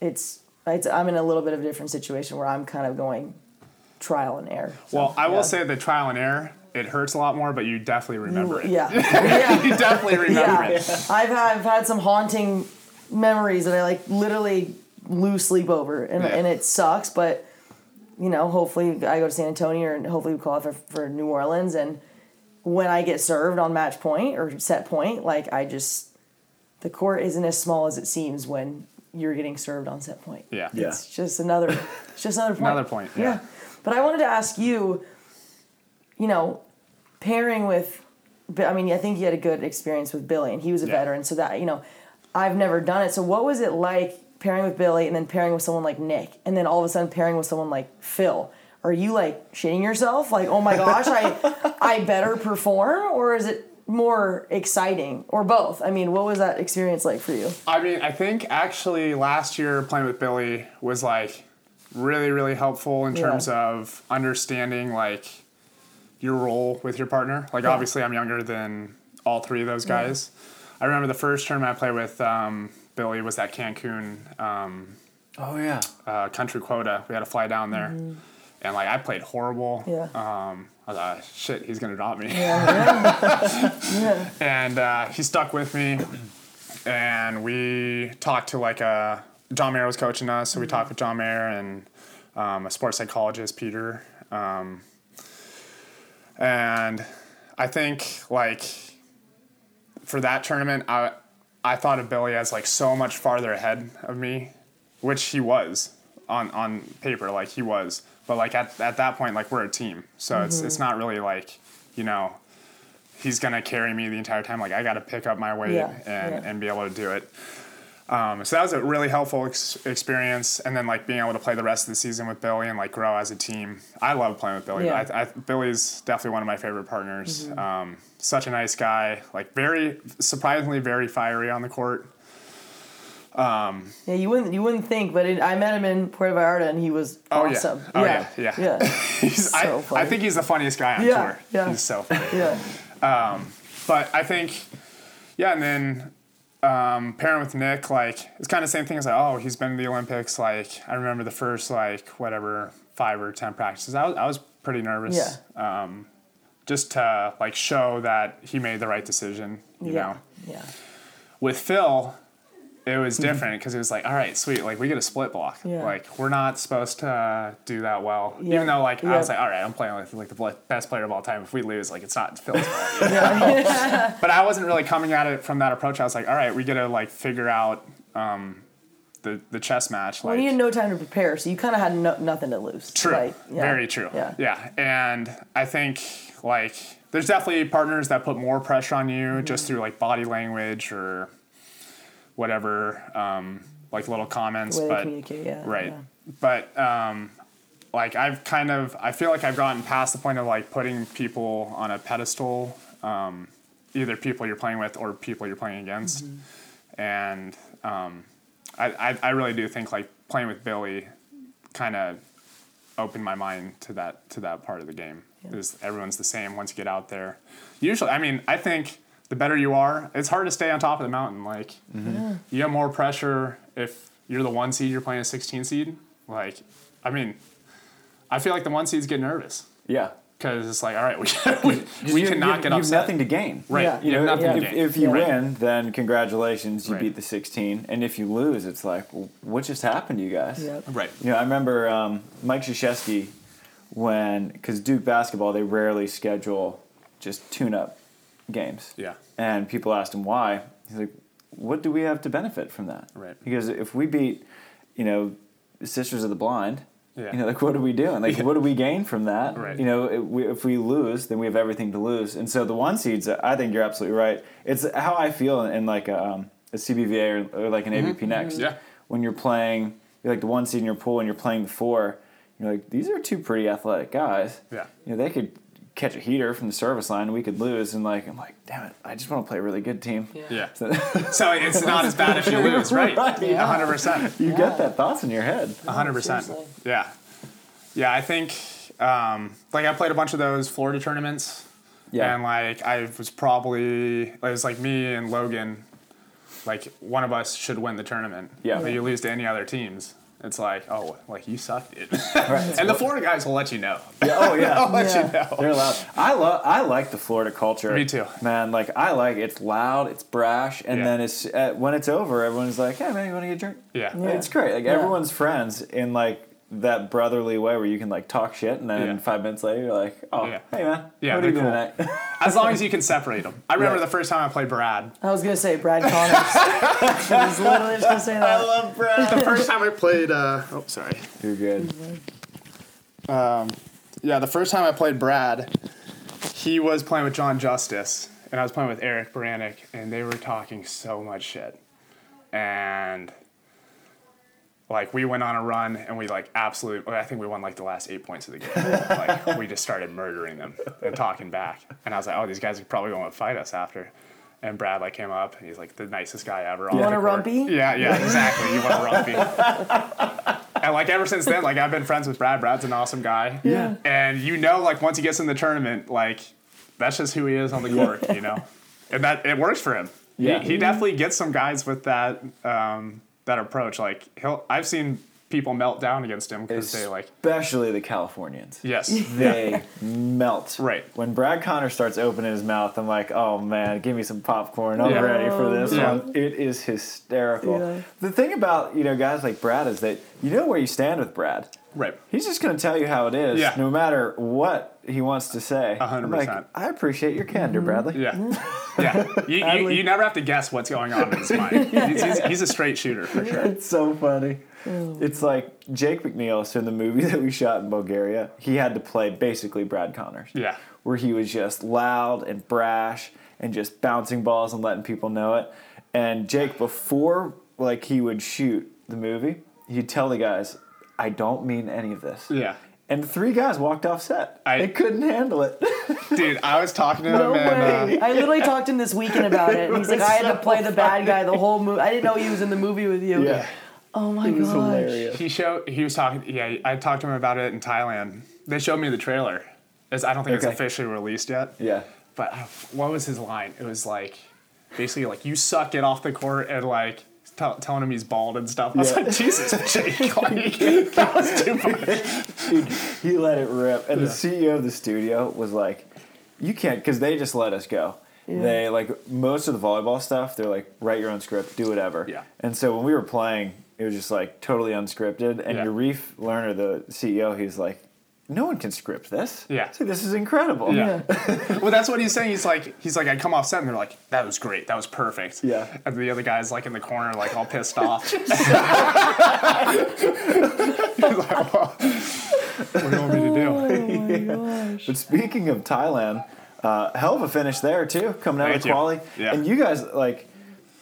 it's, it's I'm in a little bit of a different situation where I'm kind of going trial and error. So, Well, I yeah. will say the trial and error it hurts a lot more, but you definitely remember it. Yeah, *laughs* yeah, You definitely remember yeah. it. I've had, I've had some haunting memories that I like literally lose sleep over, and Yeah. and it sucks. But you know, hopefully I go to San Antonio, and hopefully we qualify for, for New Orleans, and when I get served on match point or set point, like I just the court isn't as small as it seems when you're getting served on set point. Yeah. Yeah. It's just another, it's just another point. Another point, yeah. But I wanted to ask you, you know, pairing with, I mean, I think you had a good experience with Billy, and he was a Yeah. veteran, so that you know, I've never done it. So what was it like pairing with Billy, and then pairing with someone like Nick, and then all of a sudden pairing with someone like Phil? Are you like shitting yourself? Like, oh my gosh, I, I better perform, or is it more exciting, or both? I mean, what was that experience like for you? I mean, I think actually last year playing with Billy was like really, really helpful in Yeah. terms of understanding like your role with your partner. Like, Yeah. obviously, I'm younger than all three of those guys. I remember the first tournament I played with um, Billy was at Cancun um, Oh yeah. uh, Country Quota. We had to fly down there. And like I played horrible. Yeah. Um, I was like, shit, he's gonna drop me. Yeah, *laughs* yeah. and uh, he stuck with me and we talked to like a john mayer was coaching us so we talked with john mayer and um, a sports psychologist peter um, and i think like for that tournament i i thought of billy as like so much farther ahead of me which he was on on paper like he was but like at, at that point like we're a team so it's it's not really like you know he's gonna carry me the entire time. Like I got to pick up my weight Yeah, and, yeah. and be able to do it. Um, so that was a really helpful ex- experience, and then like being able to play the rest of the season with Billy and like grow as a team. I love playing with Billy. Yeah. Mm-hmm. I, I, Billy's definitely one of my favorite partners. Um, such a nice guy, like very surprisingly very fiery on the court. Yeah, you wouldn't you wouldn't think, but it, I met him in Puerto Vallarta and he was Oh, yeah. awesome. Oh, yeah, yeah, yeah. yeah, *laughs* He's, I, So funny. I think he's the funniest guy on Yeah, tour. yeah. He's so *laughs* funny. yeah. But I think, yeah, and then um, pairing with Nick, like it's kind of the same thing as like, oh, he's been to the Olympics. Like I remember the first like whatever five or ten practices. I was I was pretty nervous. Um, just to like show that he made the right decision. You yeah, know, yeah, with Phil, it was different because it was like, all right, sweet, like we get a split block. Yeah. Like we're not supposed to uh, do that well. Yeah. Even though like I was like, all right, I'm playing with like the best player of all time. If we lose, like it's not Phil's fault. you *laughs* know? *laughs* but I wasn't really coming at it from that approach. I was like, all right, we got to like figure out um, the the chess match. Well, Like you had no time to prepare, so you kind of had no, nothing to lose. True. Yeah. Very true. Yeah. Yeah. And I think like there's definitely partners that put more pressure on you Mm-hmm. just through like body language or whatever, um, like little comments. The way they but communicate, yeah. right. yeah. But um, like I've kind of I feel like I've gotten past the point of like putting people on a pedestal, um, either people you're playing with or people you're playing against, Mm-hmm. and um, I, I I really do think like playing with Billy kind of opened my mind to that to that part of the game. Is everyone's the same once you get out there. Usually, I mean, I think the better you are, it's hard to stay on top of the mountain. Like you have more pressure if you're the one seed, you're playing a 16 seed. Like, I mean, I feel like the one seeds get nervous Yeah. because it's like, all right, we *laughs* we, we You- cannot you, get you have nothing to gain. Right. Yeah. You, have know, nothing if, to gain. if you Right. win, then congratulations, you Right. beat the 16. And if you lose, it's like, well, what just happened to you guys? Yep. Right. You know, I remember um, Mike Krzyzewski when, because Duke basketball, they rarely schedule just tune-up games. Yeah. And people asked him why. He's like, what do we have to benefit from that? Right. Because if we beat, you know, Sisters of the Blind, Yeah. you know, like what are we doing? Like, what do we gain from that? *laughs* Right. You know, if we, if we lose, then we have everything to lose. And so the one seeds, I think you're absolutely right. It's how I feel in, in like a, um, a CBVA or, or like an AVP next. Mm-hmm. Yeah. When you're playing, you're like the one seed in your pool and you're playing the four. You're like, these are two pretty athletic guys. Yeah. You know, they could catch a heater from the service line and we could lose. And like, I'm like, damn it, I just want to play a really good team. Yeah. So So it's not as bad if you *laughs* lose, right? Right. A hundred percent. you Yeah. get that thoughts in your head. A hundred percent. seriously. Yeah. Yeah, I think um, like I played a bunch of those Florida tournaments. Yeah. And like I was probably it was like me and Logan, like one of us should win the tournament. Yeah. But you lose to any other teams. It's like, oh, like you sucked it. Right. *laughs* and the Florida guys will let you know. Yeah, oh yeah. *laughs* They'll let Yeah. you know. They're loud. I love. I like the Florida culture. Me too. man. Like I like it's loud, it's brash, and Yeah. then it's uh, when it's over, everyone's like, "Hey man, you want to get a drink?" Yeah. Yeah. It's great. Like Yeah. everyone's friends in like that brotherly way where you can like talk shit, and then Yeah. five minutes later you're like, "Oh, Yeah. hey man, Yeah, what are you they're doing cool. tonight?" *laughs* As long as you can separate them. I remember Right. the first time I played Brad. I was gonna say Brad Connors. *laughs* I was literally just gonna say that. I love Brad. The first time I played uh oh sorry. You're good. Yeah, the first time I played Brad, he was playing with John Justice, and I was playing with Eric Brannick, and they were talking so much shit. And like we went on a run, and we like absolute. I think we won like the last eight points of the game. *laughs* like we just started murdering them and talking back, and I was like, oh, these guys are probably going to fight us after. And Brad like came up, and he's like the nicest guy ever. You want a court. rumpy? Yeah, yeah, *laughs* exactly. You want a rumpy. *laughs* And like ever since then, like I've been friends with Brad. Brad's an awesome guy. Yeah. And you know, like once he gets in the tournament, like that's just who he is on the court, you know. And that it works for him. Yeah. He, he definitely gets some guys with that um, that approach. Like he'll, I've seen people melt down against him because they like, Especially the Californians. yes, They *laughs* melt. Right. When Brad Connor starts opening his mouth, I'm like, oh man, give me some popcorn. I'm Yeah. ready for this Yeah. one. It is hysterical. Yeah. The thing about, you know, guys like Brad is that you know where you stand with Brad. right. He's just going to tell you how it is, Yeah. no matter what he wants to say. A hundred I'm like, percent. I appreciate your candor, mm-hmm. Bradley. Yeah, *laughs* yeah. You, you, you never have to guess what's going on in his mind. *laughs* He's, he's, he's a straight shooter for sure. It's so funny. It's like Jake McNeil, so in the movie *laughs* that we shot in Bulgaria, he had to play basically Brad Connors. Yeah. Where he was just loud and brash and just bouncing balls and letting people know it. And Jake, before like he would shoot the movie, he'd tell the guys, I don't mean any of this. Yeah. And the three guys walked off set. I- they couldn't handle it. *laughs* Dude, I was talking to No him and way. uh, I literally talked to him this weekend about it. And he's *laughs* like, I had to play the bad guy the whole movie. I didn't know he was in the movie with you. yeah. Oh my It was gosh. hilarious. he showed he was talking. Yeah, I talked to him about it in Thailand. They showed me the trailer. It's, I don't think Okay. it's officially released yet. Yeah. But uh, what was his line? It was like basically like you suck it off the court and like tell, telling him he's bald and stuff. I was Yeah. like, Jesus, *laughs* Jake, like, *laughs* that was too much. Dude, he let it rip. And the CEO of the studio was like, You can't, because they just let us go. they like most of the volleyball stuff. They're like write your own script, do whatever. Yeah. And so when we were playing, it was just like totally unscripted. And Yeah. your reef learner, the CEO, he's like, no one can script this. Yeah. So this is incredible. Yeah. *laughs* well, that's what he's saying. He's like, he's like, I come off set and they're like, that was great. That was perfect. Yeah. And the other guy's like in the corner, like all pissed off. *laughs* *laughs* he's like, well, what do you want me to do? Oh my gosh. But speaking of Thailand, uh, hell of a finish there too, coming out Thank of you. quali. Yeah. And you guys like,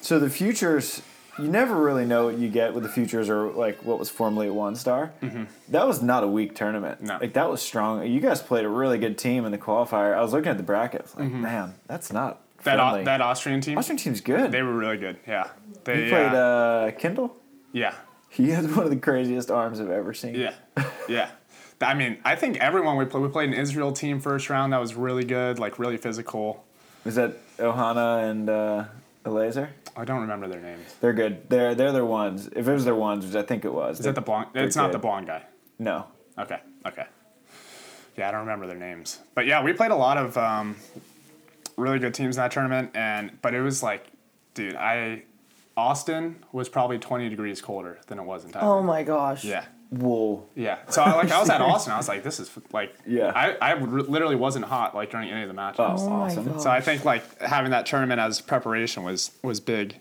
so the futures, you never really know what you get with the futures or like what was formerly a one star. That was not a weak tournament. Mm-hmm. No. Like that was strong. You guys played a really good team in the qualifier. I was looking at the brackets, like man, that's not Mm-hmm. That. Au- that Austrian team, Austrian team's good. they were really good. Yeah. They you played uh, uh, Kindle. yeah. *laughs* He has one of the craziest arms I've ever seen. Yeah. *laughs* Yeah. I mean, I think everyone we played, we played an Israel team first round that was really good, like really physical. Was that Ohana and uh, Elazer? I don't remember their names. They're good. They're they're their ones. If it was their ones, which I think it was. Is that the blonde? It's not the blonde guy. No. Okay. Okay. Yeah, I don't remember their names, but yeah, we played a lot of um, really good teams in that tournament, and but it was like, dude, I Austin was probably twenty degrees colder than it was in Thailand. Oh my gosh. Yeah. Wool. Yeah. So I, like I was at *laughs* Austin, I was like, this is like, Yeah. I I r- literally wasn't hot like during any of the matches. Oh, Oh my awesome. gosh. So I think like having that tournament as preparation was was big.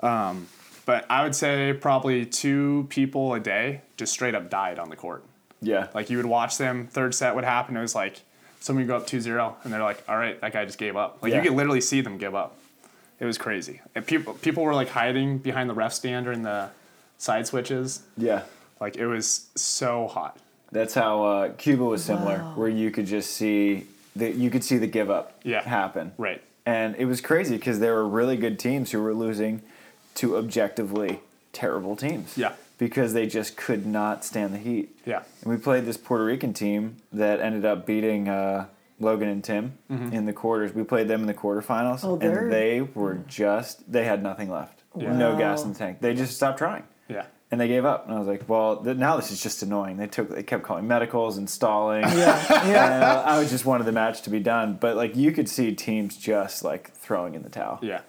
Um, but I would say probably two people a day just straight up died on the court. Yeah. Like you would watch them, third set would happen. It was like someone would go up 2-0 and they're like, all right, that guy just gave up. Like Yeah. you could literally see them give up. It was crazy. And people people were like hiding behind the ref stand during the side switches. yeah. Like it was so hot. That's how uh, Cuba was similar, Wow. where you could just see the you could see the give up Yeah. happen. Right. And it was crazy because there were really good teams who were losing to objectively terrible teams. Yeah. Because they just could not stand the heat. Yeah. And we played this Puerto Rican team that ended up beating uh, Logan and Tim Mm-hmm. in the quarters. We played them in the quarterfinals, Oh, and they were just they had nothing left. Yeah. No gas in the tank. They just stopped trying. Yeah. And they gave up, and I was like, "Well, th- now this is just annoying." They took, they kept calling medicals and stalling. Yeah. *laughs* Yeah. and uh, I, I just wanted the match to be done, but like you could see teams just like throwing in the towel. Yeah.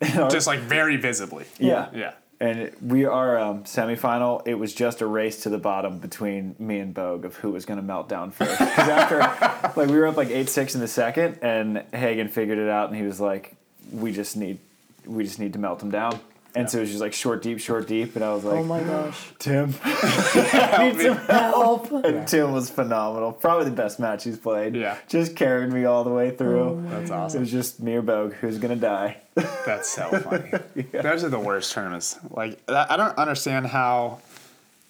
*laughs* Just like very visibly. yeah, Yeah. And we are um, semifinal. It was just a race to the bottom between me and Bogue of who was going to melt down first. Because after, *laughs* like, we were up like eight six in the second, and Hagen figured it out, and he was like, "We just need, we just need to melt him down." And so it was just like short deep, short deep, and I was like, Oh my gosh. *gasps* "Tim." *laughs* Need some help. And Tim was phenomenal. Probably the best match he's played. Yeah. Just carried me all the way through. Oh That's It awesome. It was just me or Bogue who's gonna die. That's so funny. *laughs* Those are the worst tournaments. Like I I don't understand how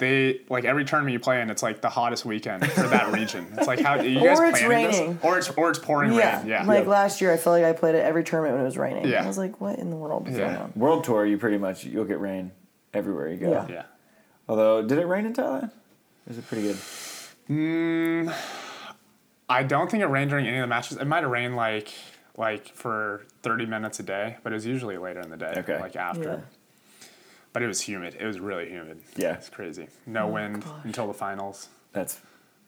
they like every tournament you play in, it's like the hottest weekend for that *laughs* region. It's like how you guys Or it's planning this? raining. or it's or it's pouring Yeah. rain. Yeah, Like last year, I felt like I played at every tournament when it was raining. Yeah. I was like, what in the world is Yeah. going on? World Tour, you pretty much you'll get rain everywhere you go. Yeah. yeah. Although, did it rain in Thailand? Is it pretty good? Mm, I don't think it rained during any of the matches. It might have rained like like for thirty minutes a day, but it was usually later in the day. Okay. Like after. Yeah. But it was humid. It was really humid. Yeah. It's crazy. No wind gosh. until the finals. That's,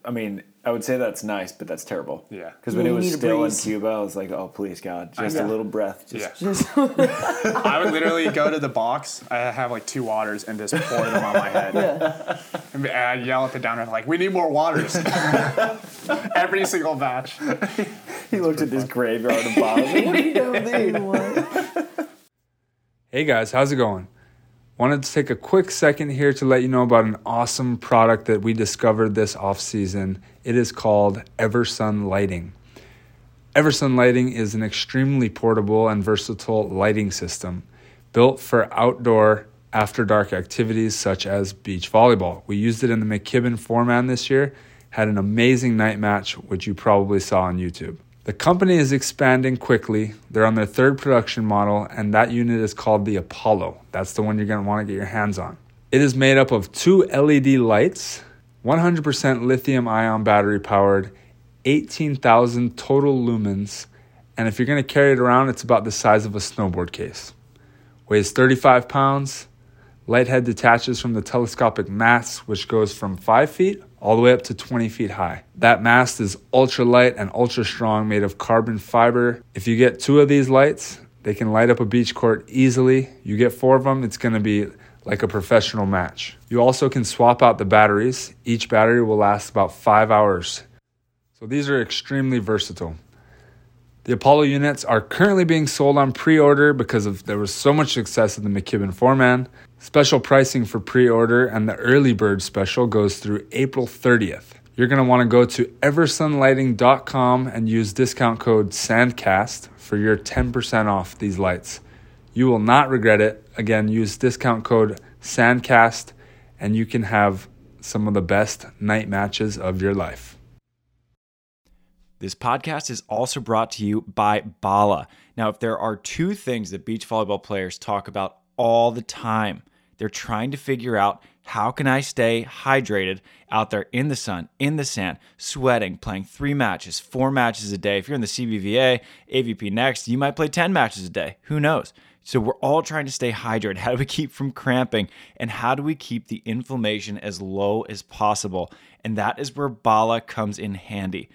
I mean, I would say that's nice, but that's terrible. Yeah. Because when Yeah, it was still in. Cuba, I was like, oh please God, just a little breath. Just, Yeah. Just *laughs* *laughs* I would literally go to the box. I have like two waters and just pour them on my head. yeah. And I'd yell at the downer like, "We need more waters." *laughs* Every single batch. He looked at this graveyard of bottles. what do you have these? Hey guys, how's it going? Wanted to take a quick second here to let you know about an awesome product that we discovered this off season. It is called Eversun Lighting. Eversun Lighting is an extremely portable and versatile lighting system built for outdoor after dark activities such as beach volleyball. We used it in the McKibben four-man this year, had an amazing night match, which you probably saw on YouTube. The company is expanding quickly. They're on their third production model, and that unit is called the Apollo. That's the one you're going to want to get your hands on. It is made up of two LED lights, 100% lithium ion battery powered, 18,000 total lumens, and if you're going to carry it around, it's about the size of a snowboard case. Weighs 35 pounds. Light head detaches from the telescopic mast, which goes from 5 feet all the way up to 20 feet high. That mast is ultra light and ultra strong, made of carbon fiber. If you get two of these lights, they can light up a beach court easily. You get four of them, it's gonna be like a professional match. You also can swap out the batteries. Each battery will last about five hours. So these are extremely versatile. The Apollo units are currently being sold on pre-order because of there was so much success in the McKibben four-man. Special pricing for pre-order and the early bird special goes through April 30th. You're going to want to go to eversunlighting.com and use discount code SANDCAST for your 10% off these lights. You will not regret it. Again, use discount code SANDCAST and you can have some of the best night matches of your life. This podcast is also brought to you by Bala. Now, if there are two things that beach volleyball players talk about all the time, they're trying to figure out how can I stay hydrated out there in the sun, in the sand, sweating, playing three matches, four matches a day. If you're in the CBVA, AVP next, you might play 10 matches a day. Who knows? So we're all trying to stay hydrated. *laughs* How do we keep from cramping? And how do we keep the inflammation as low as possible? And that is where Bala comes in handy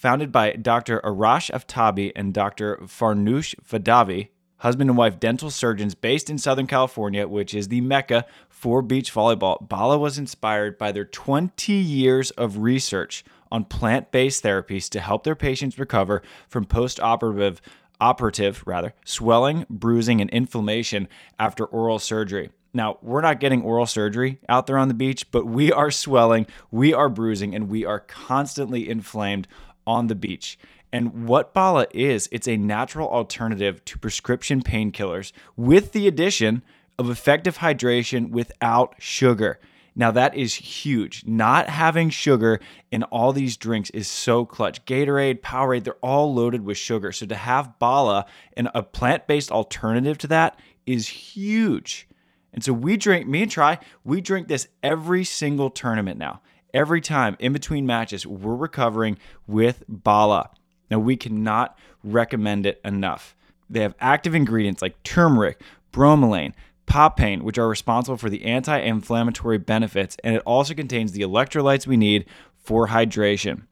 founded by Dr. Arash Aftabi and Dr. Farnoosh Vadavi, husband and wife dental surgeons based in Southern California, which is the mecca for beach volleyball. Bala was inspired by their 20 years of research on plant-based therapies to help their patients recover from post-operative operative rather swelling, bruising and inflammation after oral surgery. Now, we're not getting oral surgery out there on the beach, but we are swelling, we are bruising, and we are constantly inflamed on the beach. And what Bala is, it's a natural alternative to prescription painkillers with the addition of effective hydration without sugar. Now, that is huge. Not having sugar in all these drinks is so clutch. Gatorade, Powerade, they're all loaded with sugar. So, to have Bala and a plant based alternative to that is huge. And so, we drink, me and Tri, we drink this every single tournament now every time in between matches, we're recovering with Bala. Now, we cannot recommend it enough. They have active ingredients like turmeric, bromelain, papain, which are responsible for the anti inflammatory benefits, and it also contains the electrolytes we need for hydration.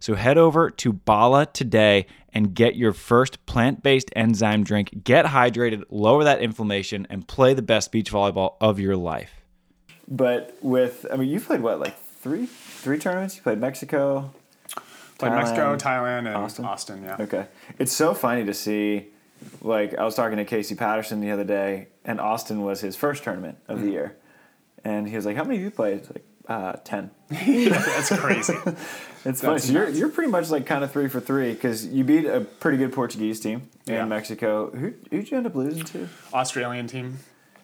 So head over to Bala today and get your first plant based enzyme drink. Get hydrated, lower that inflammation, and play the best beach volleyball of your life. But with, I mean, you played what, like three three tournaments. You played Mexico. Played Thailand, Mexico, Thailand, and Austin? Austin. yeah. Okay, it's so funny to see. Like I was talking to Casey Patterson the other day, and Austin was his first tournament of Mm-hmm. the year, and he was like, "How many of you played?" It's like uh, ten. *laughs* That's crazy. *laughs* It's funny. That's So you're you're pretty much like kind of three for three because you beat a pretty good Portuguese team Yeah. in Mexico. Who who'd you end up losing to? Australian team.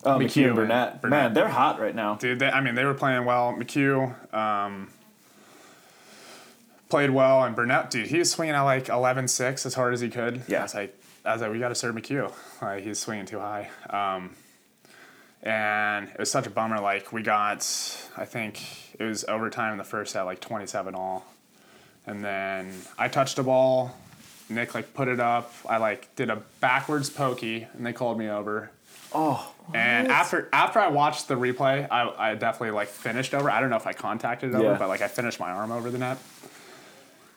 Oh, McHugh McHugh and and Burnett. Burnett. Man, they're hot right now. Dude, they, I mean, they were playing well. McHugh um, played well, and Burnett, dude, he was swinging at like 11-6 as hard as he could. Yeah. I was like, I was like, we got to serve McHugh. Like, he's swinging too high. Um, and it was such a bummer. Like, we got, I think it was overtime in the first set, like 27 all. And then I touched a ball. Nick, like, put it up. I, like, did a backwards pokey, and they called me over. Oh, And after after I watched the replay, I, I definitely like finished over. I don't know if I contacted it over, Yeah. but like I finished my arm over the net.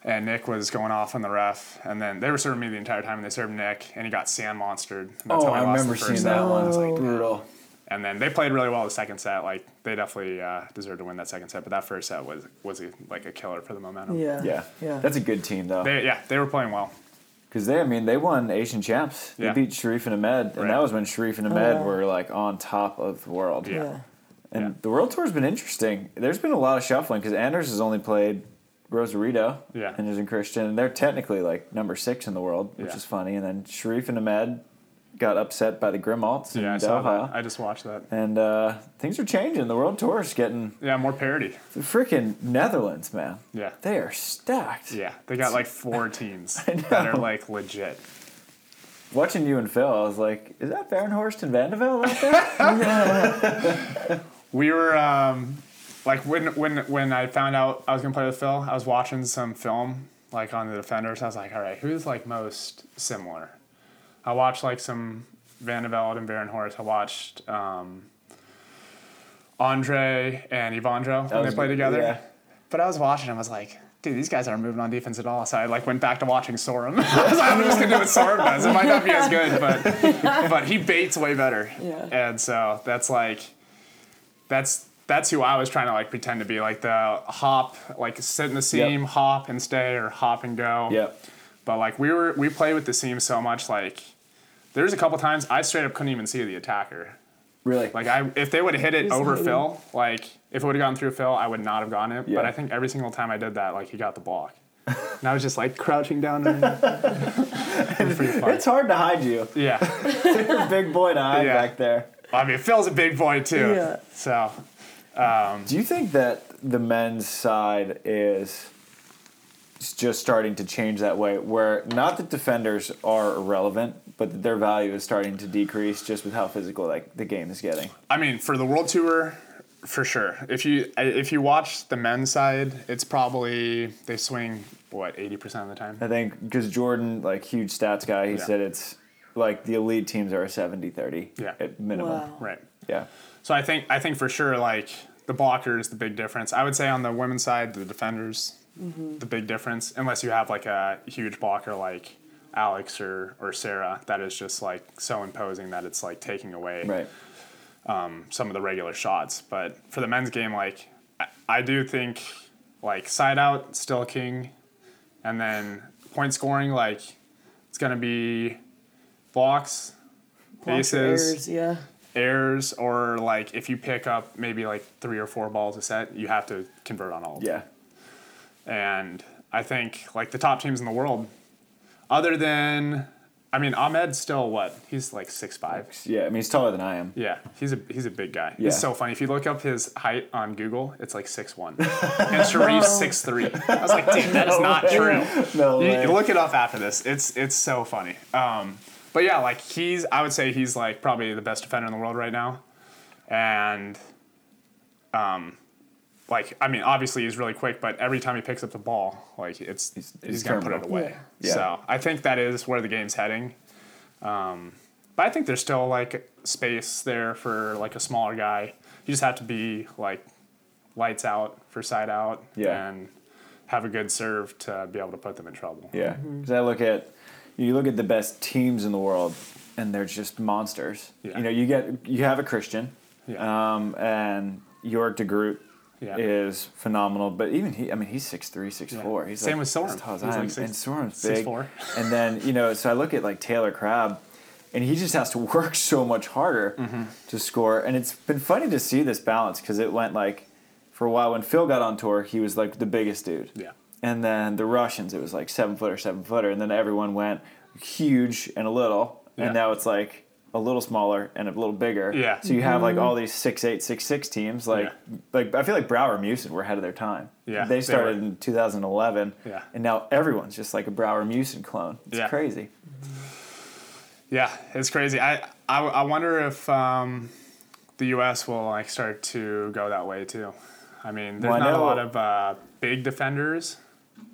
And Nick was going off on the ref, and then they were serving me the entire time, and they served Nick, and he got sand monstered. And that's oh, how he I lost the remember first seeing set. that one. I was like, Brutal. and then they played really well the second set. Like they definitely uh, deserved to win that second set, but that first set was was a, like a killer for the momentum. Yeah. Yeah, Yeah. That's a good team though. They, yeah, they were playing well. Because they, I mean, they won Asian champs. They Yeah. beat Cherif and Ahmed, and Right. that was when Cherif and Ahmed yeah. were like on top of the world. Yeah. yeah. And Yeah. the world tour's been interesting. There's been a lot of shuffling because Anders has only played Rosarito Yeah. and is in Christian, and they're technically like number six in the world, which Yeah. is funny. And then Cherif and Ahmed got upset by the Grimalts in Yeah, I saw Doha. that. I just watched that. And uh, things are changing. The world tour is getting Yeah, more parity. the freaking Netherlands, man. Yeah. They are stacked. Yeah, they got like *laughs* four teams that are like legit. Watching you and Phil, I was like, is that Varenhorst and Van de Velde out there? *laughs* *laughs* We were um, like when when when I found out I was gonna play with Phil, I was watching some film like on the defenders. I was like, all right, who's like most similar? I watched like some Van Velde and Varenhorst. I watched um, Andre and Evandro when they played together. yeah. but I was watching. And I was like, dude, these guys aren't moving on defense at all. So I like went back to watching Sorum. *laughs* I was like, I'm just gonna do what Sorum does. It might not be as good, but *laughs* but he baits way better. Yeah. And so that's like, that's that's who I was trying to like pretend to be, like the hop, like sit in the seam, Yep. hop and stay, or hop and go. Yep. But like we were, we played with the seam so much. Like there's a couple times I straight up couldn't even see the attacker. Really. Like I, if they would have hit it He's over hiding. Phil, like if it would have gone through Phil, I would not have gotten it. Yeah. But I think every single time I did that, like he got the block. and I was just like crouching down there. *laughs* it was pretty fun. it's hard to hide you. Yeah. *laughs* You're a big boy to hide Yeah. back there. I mean, Phil's a big boy too. Yeah. So Um, Do you think that the men's side is just starting to change that way, where not that defenders are irrelevant, but that their value is starting to decrease just with how physical like the game is getting? I mean, for the World Tour, for sure. If you if you watch the men's side, it's probably they swing what eighty percent of the time. I think because Jordan, like huge stats guy, he Yeah. said it's like the elite teams are a 70-30 Yeah. at minimum. Wow. Right. Yeah. So I think I think for sure like the blocker is the big difference. I would say on the women's side, the defenders, mm-hmm. the big difference. Unless you have like a huge blocker like Alix or or Sarah, that is just like so imposing that it's like taking away Right. Um, some of the regular shots. But for the men's game, like I, I do think like side out still king, and then point scoring like it's gonna be blocks, Blocks or aces, errors, yeah. Errors or like if you pick up maybe like three or four balls a set, you have to convert on all of them. Yeah. And I think like the top teams in the world, other than, I mean, Ahmed's still what? He's like six five. Yeah. I mean, he's taller than I am. Yeah, he's a he's a big guy. Yeah. He's so funny. If you look up his height on Google, it's like six one, *laughs* and Cherif's six three. I was like, dude, that is not true. No You, way. you look it up after this. It's it's so funny. Um, but yeah, like he's I would say he's like probably the best defender in the world right now, and um, like I mean obviously he's really quick, but every time he picks up the ball, like it's he's, he's gonna put it away. Yeah. So I think that is where the game's heading. Um, but I think there's still like space there for like a smaller guy. You just have to be like lights out for side out Yeah. and have a good serve to be able to put them in trouble. Yeah, because I look at you look at the best teams in the world, and they're just monsters. Yeah. You know, you get you have a Christian, Yeah. um, and Yorick de Groot Yeah. is phenomenal. But even he, I mean, he's six three, six four. He's Same like, with Soren. as tall as He's I am. like six- and six big. four. and then you know, so I look at like Taylor Crabb, and he just has to *laughs* work so much harder Mm-hmm. to score. And it's been funny to see this balance because it went like for a while when Phil got on tour, he was like the biggest dude. Yeah. And then the Russians, it was like seven footer, seven footer, and then everyone went huge and a little, Yeah. and now it's like a little smaller and a little bigger. Yeah. So you have like all these six eight, six six teams. Like, Yeah. like I feel like Brouwer Meeuwsen were ahead of their time. Yeah, They they started were. in 2011. Yeah. And now everyone's just like a Brouwer Meeuwsen clone. It's Yeah. crazy. Yeah, it's crazy. I I, I wonder if um, the U.S. will like start to go that way too. I mean, there's Well, I not a lot of uh, big defenders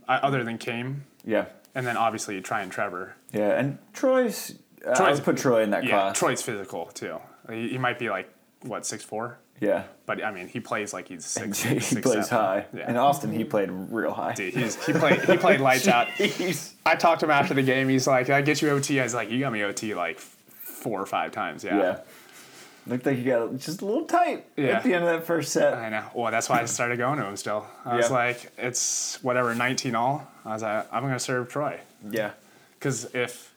uh, other than Kame, Yeah. and then obviously Tri and Trevor. Yeah. And Troy's. I Troy's- would put Troy in that Yeah, class. Troy's physical too. He, he might be like what six four, Yeah. but I mean he plays like he's And six. *laughs* he six, plays seven. high. Yeah. In Austin, he played real high. Dude, he's, he played he played lights out. *laughs* I talked to him after the game. He's like, "I get you OT." I was like, "You got me OT like four or five times." Yeah. Yeah. Looked like he got just a little tight Yeah. at the end of that first set. I know. Well, that's why I started going to him still. I was like, it's whatever, 19 all. I was like, I'm going to serve Troy. Yeah. Because if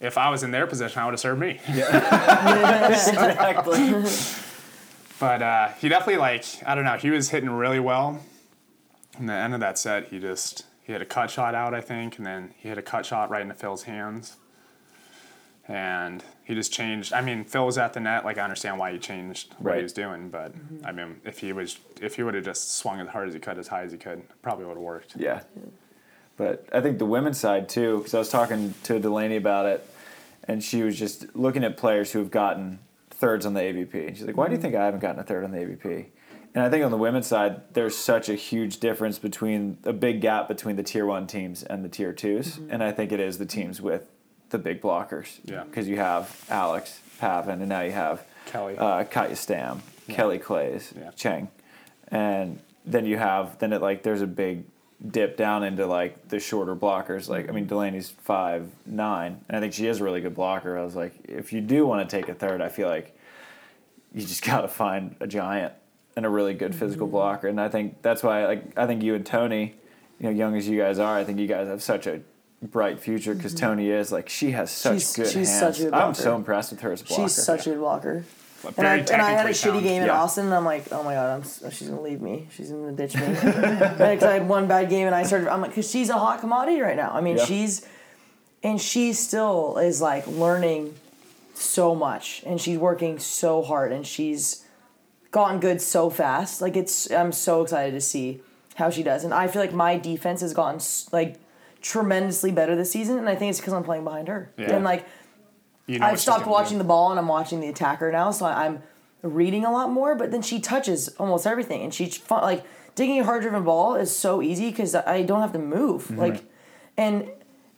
if I was in their position, I would have served me. Yeah. *laughs* *laughs* exactly. But uh, he definitely, like, I don't know, he was hitting really well. In the end of that set, he just, he had a cut shot out, I think, and then he had a cut shot right into Phil's hands. And he just changed. I mean, Phil was at the net. Like, I understand why he changed what Right. he was doing, but mm-hmm. I mean, if he was, if he would have just swung as hard as he could, as high as he could, probably would have worked. Yeah. But I think the women's side too, because I was talking to Delaney about it, and she was just looking at players who have gotten thirds on the AVP. And she's like, "Why do you think I haven't gotten a third on the AVP?" And I think on the women's side, there's such a huge difference between a big gap between the tier one teams and the tier 2s mm-hmm. and I think it is the teams with the big blockers. Yeah. Because you have Alix Pavan, and now you have Kelly. uh, Katja Stam, Kelly Claes, Yeah. Cheng, and then you have then it like there's a big dip down into like the shorter blockers. Like I mean Delaney's five nine, and I think she is a really good blocker. I was like, if you do want to take a third, I feel like you just *laughs* got to find a giant and a really good physical Mm-hmm. blocker. And I think that's why like I think you and Tony, you know, young as you guys are, I think you guys have such a bright future because Tony is like she has such Mm-hmm. She's- good she's hands. such a good I'm so impressed with her as a blocker. She's such a good blocker. But And I, and I had a technically shitty sound. game in Austin, and I'm like, oh my god, I'm, she's gonna leave me. She's gonna ditch me. *laughs* Because I had one bad game, and I started. I'm like, because she's a hot commodity right now. I mean, Yeah. she's, and she still is like learning so much, and she's working so hard, and she's gotten good so fast. Like it's, I'm so excited to see how she does, and I feel like my defense has gotten like tremendously better this season, and I think it's because I'm playing behind her. Yeah. And like You know I've stopped watching do. the ball and I'm watching the attacker now, so I'm reading a lot more. But then she touches almost everything, and she's fun, like digging a hard driven ball is so easy because I don't have to move. Mm-hmm. Like, and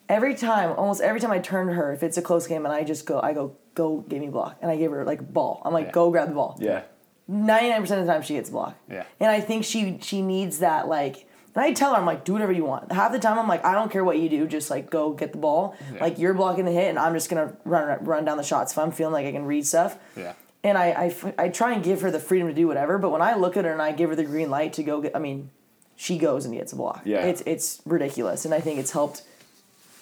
every time, almost every time I turn to her, if it's a close game, and I just go, I go, go, give me a block, and I give her like ball. I'm like, Yeah. go grab the ball. yeah. Ninety nine percent of the time she gets blocked. Yeah. And I think she she needs that like. And I tell her, I'm like, do whatever you want. Half the time, I'm like, I don't care what you do, just like go get the ball. Yeah. Like you're blocking the hit, and I'm just gonna run run down the shots if I'm feeling like I can read stuff. Yeah. And I, I, I try and give her the freedom to do whatever, but when I look at her and I give her the green light to go get, I mean, she goes and gets a block. Yeah. It's it's ridiculous, and I think it's helped.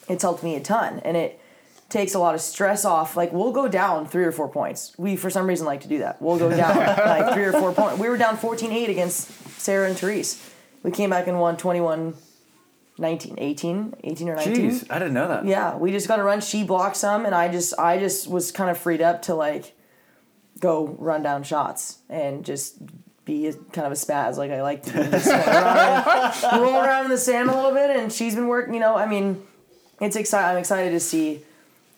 It's helped me a ton, and it takes a lot of stress off. Like we'll go down three or four points. We for some reason like to do that. We'll go down *laughs* like three or four points. We were down 14-8 against Sarah and Terese. We came back and won 21 19, 18, 18 or 19. Jeez, I didn't know that. Yeah, we just got to run. She blocked some, and I just I just was kind of freed up to like go run down shots and just be a, kind of a spaz like I like to. Just roll, around, *laughs* roll around in the sand a little bit, and she's been working. You know, I mean, it's exciting. I'm excited to see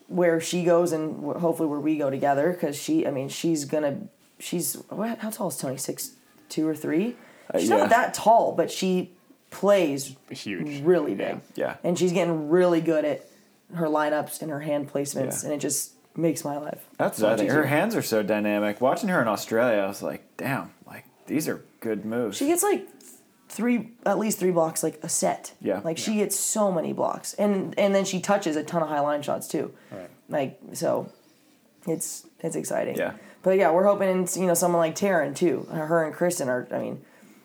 where she goes and hopefully where we go together because she. I mean, she's gonna. She's what? How tall is Tony? Six two or three? She's yeah. not that tall, but she plays Huge. really big. Yeah. And she's getting really good at her lineups and her hand placements, Yeah. and it just makes my life. That's so what I much think. easier. Her hands are so dynamic. Watching her in Australia, I was like, damn, like these are good moves. She gets like three, at least three blocks, like a set. Yeah. Like she gets so many blocks, and and then she touches a ton of high line shots too. Right. Like so, it's it's exciting. Yeah. But yeah, we're hoping you know someone like Taryn too. Her and Kristen are. I mean.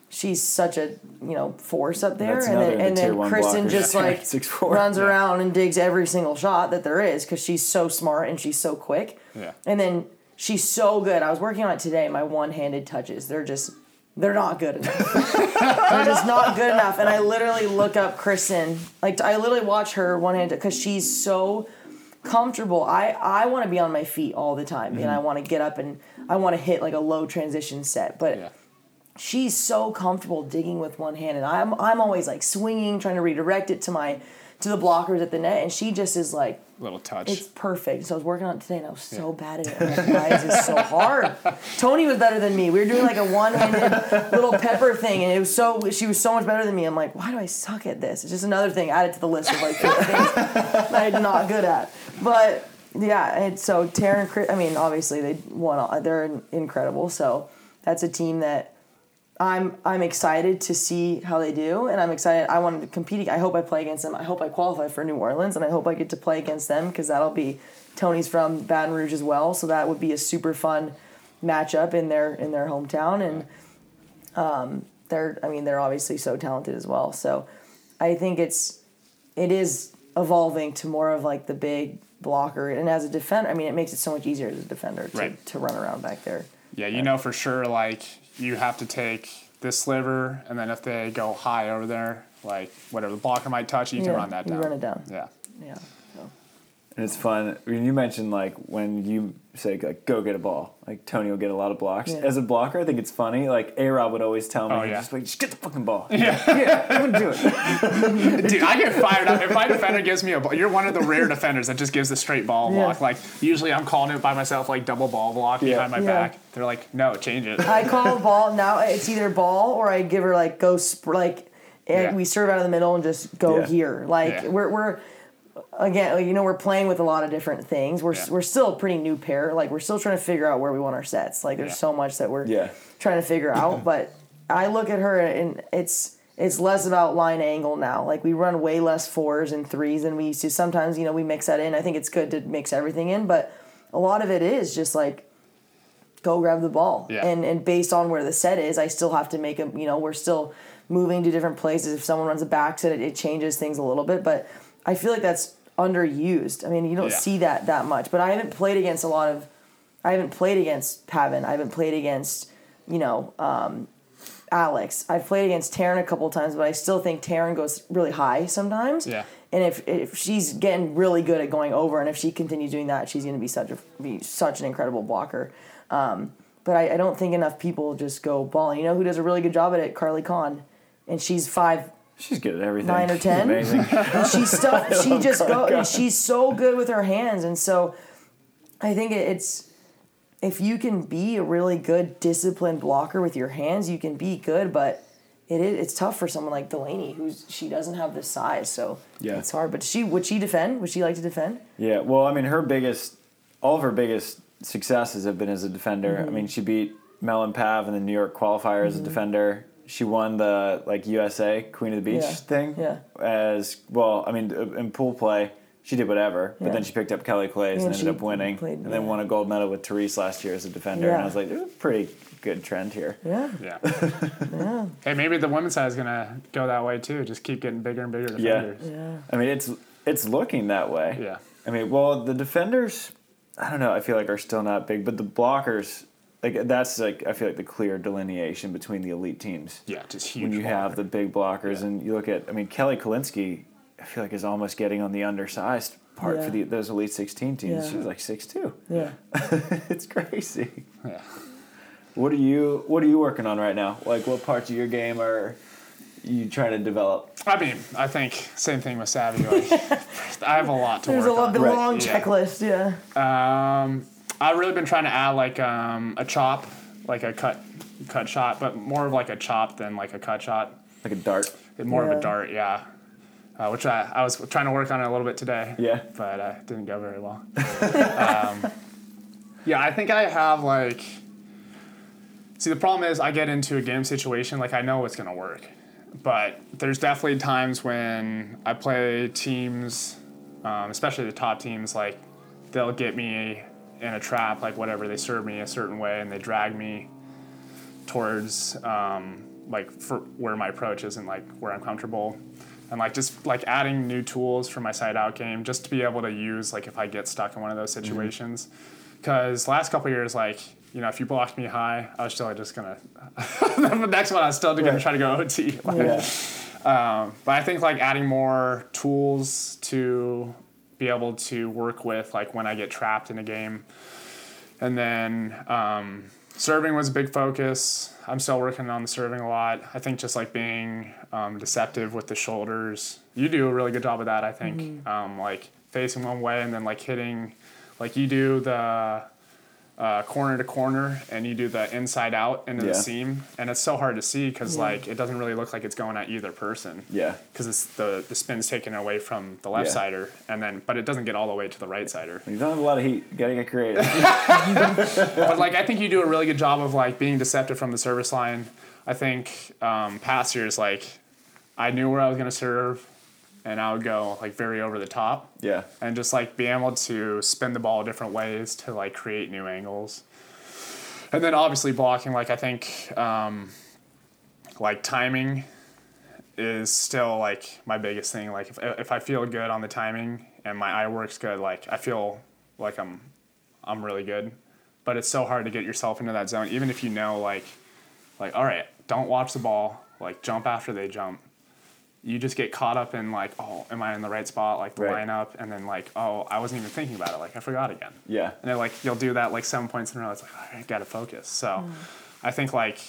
She's such a you know force up there, That's and then and the then Kristen blockers. just *laughs* like 6'4". runs Yeah. around and digs every single shot that there is because she's so smart and she's so quick. Yeah. And then she's so good. I was working on it today. My one-handed touches, they're just they're not good enough. *laughs* they're just not good enough. And I literally look up Kristen, like I literally watch her one-handed because she's so comfortable. I I want to be on my feet all the time, and I want to get up and I want to hit like a low transition set, but Yeah. She's so comfortable digging with one hand and I'm I'm always like swinging trying to redirect it to my to the blockers at the net and she just is like Little touch. it's perfect. So I was working on it today and I was so bad at it. I'm like, Why is so hard? *laughs* Tony was better than me. We were doing like a one-handed little pepper thing and it was so she was so much better than me. I'm like, why do I suck at this? It's just another thing added to the list of like things I'm not good at. But yeah, and so Taryn, I mean, obviously they won. all- They're incredible. So that's a team that I'm I'm excited to see how they do, and I'm excited. I want to compete. I hope I play against them. I hope I qualify for New Orleans, and I hope I get to play against them because that'll be Tony's from Baton Rouge as well, so that would be a super fun matchup in their in their hometown, and um, they're I mean they're obviously so talented as well. So I think it's it is evolving to more of like the big blocker, and as a defender, I mean it makes it so much easier as a defender to, Right. to run around back there. Yeah, you know for sure, like, you have to take this sliver, and then if they go high over there, like, whatever the blocker might touch, you can run that down. you down. run it down. Yeah. Yeah. So. And it's fun. When you mentioned like when you say like go get a ball, like Tony will get a lot of blocks. Yeah. As a blocker, I think it's funny. Like A Rob would always tell me, Oh, yeah. just like just get the fucking ball. Yeah, yeah, I'm gonna do it. *laughs* Dude, I get fired up. If my defender gives me a ball, you're one of the rare defenders that just gives a straight ball Yeah. block. Like, usually I'm calling it by myself, like double ball block Yeah. behind my Yeah. back. They're like, no, change it. I call a ball now. It's either ball or I give her like go sp- like and Yeah. we serve out of the middle and just go Yeah. here. Like Yeah. we're we're again you know we're playing with a lot of different things. We're Yeah. we're still a pretty new pair. Like we're still trying to figure out where we want our sets. Like there's Yeah. so much that we're Yeah. trying to figure out. *clears throat* But I look at her and it's it's less about line angle now. Like we run way less fours and threes than we used to. Sometimes you know we mix that in. I think it's good to mix everything in, but a lot of it is just like go grab the ball. Yeah. And and based on where the set is, I still have to make a you know we're still moving to different places. If someone runs a back set, it, it changes things a little bit, but I feel like that's underused. I mean, you don't Yeah. see that that much. But I haven't played against a lot of. I haven't played against Pavan. I haven't played against you know um, Alix. I've played against Taryn a couple times, but I still think Taryn goes really high sometimes. Yeah. And if, if she's getting really good at going over, and if she continues doing that, she's going to be such a be such an incredible blocker. Um, but I, I don't think enough people just go balling. You know who does a really good job at it? Carly Kahn, and she's five She's good at everything. Nine or She's 10? Amazing. and she's stuff she just go and she's so good with her hands and so i think it's if you can be a really good disciplined blocker with your hands you can be good but it is it's tough for someone like delaney who's she doesn't have the size so Yeah. it's hard but she would she defend would she like to defend Yeah, well, I mean, her biggest, all of her biggest successes have been as a defender. Mm-hmm. I mean, she beat Melon Pav in the New York qualifier as a defender. She won the like USA Queen of the Beach Yeah, thing. yeah. As well, I mean, uh, in pool play, she did whatever, but Yeah. then she picked up Kelly Claes Yeah, and ended up winning, played- and then won a gold medal with Terese last year as a defender. And I was like, "There's a pretty good trend here. yeah Yeah. *laughs* Hey, maybe the women's side is gonna go that way too. Just keep getting bigger and bigger Yeah. defenders. yeah I mean, it's it's looking that way. Yeah. I mean, well, the defenders, I don't know. I feel like are still not big, but the blockers, like that's like I feel like the clear delineation between the elite teams. Yeah, just huge. when you have the big blockers, Yeah. and you look at, I mean, Kelly Kolinske, I feel like is almost getting on the undersized part Yeah. for the, those elite sixteen teams. Yeah. She's like six two. yeah *laughs* it's crazy. Yeah. What are you What are you working on right now? Like, what parts of your game are you trying to develop? I mean, I think same thing with Savvy. Like, *laughs* I have a lot to there's a work lot, on. been Right. a long Yeah. checklist yeah Um, I've really been trying to add like um, a chop, like a cut cut shot, but more of like a chop than like a cut shot. Like a dart. More of a dart, yeah. Uh, which I, I was trying to work on it a little bit today. Yeah. But uh, didn't go very well. *laughs* um, yeah, I think I have like. See, the problem is I get into a game situation like I know it's gonna work, but there's definitely times when I play teams, um, especially the top teams, like they'll get me in a trap, like whatever they serve me a certain way, and they drag me towards um, like for where my approach isn't like where I'm comfortable, and like just like adding new tools for my side out game just to be able to use like if I get stuck in one of those situations. Because last couple years, like you know, if you blocked me high, I was still just gonna. the next one, I was still gonna Right. try to go *laughs* OT. Like, Yeah. *laughs* um, but I think like adding more tools to be able to work with, like when I get trapped in a game, and then um, serving was a big focus. I'm still working on the serving a lot. I think just like being um, deceptive with the shoulders. You do a really good job of that. I think um, like facing one way and then like hitting, like you do the uh, corner to corner and you do the inside out into Yeah. the seam, and it's so hard to see because like it doesn't really look like it's going at either person Yeah. because it's the the spin's taken away from the left Yeah. sider, and then but it doesn't get all the way to the right sider. You don't have a lot of heat. You gotta get creative. but like I think you do a really good job of like being deceptive from the service line. I think um, past years like I knew where I was gonna serve, and I would go like very over the top, yeah. and just like being able to spin the ball different ways to like create new angles. And then obviously blocking, like I think um, like timing is still like my biggest thing. Like if if I feel good on the timing and my eye works good, like I feel like I'm I'm really good. But it's so hard to get yourself into that zone, even if you know like like all right, don't watch the ball, like jump after they jump. You just get caught up in like, oh, am I in the right spot, like the Right. lineup, and then like, oh, I wasn't even thinking about it, like I forgot again. Yeah. And then like you'll do that like seven points in a row. It's like, all right, I gotta focus. So I think like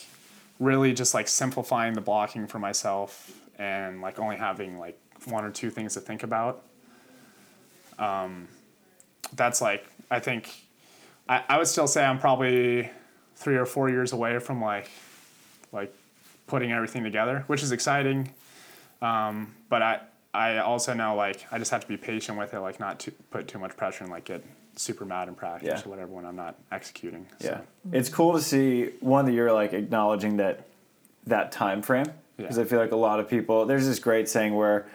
really just like simplifying the blocking for myself and like only having like one or two things to think about. Um, that's like I think I, I would still say I'm probably three or four years away from like like putting everything together, which is exciting. Um, but I I also know like I just have to be patient with it, like not to put too much pressure and like get super mad in practice Yeah. or whatever when I'm not executing. So. Yeah. It's cool to see one that you're like acknowledging that that time frame because Yeah. I feel like a lot of people. There's this great saying where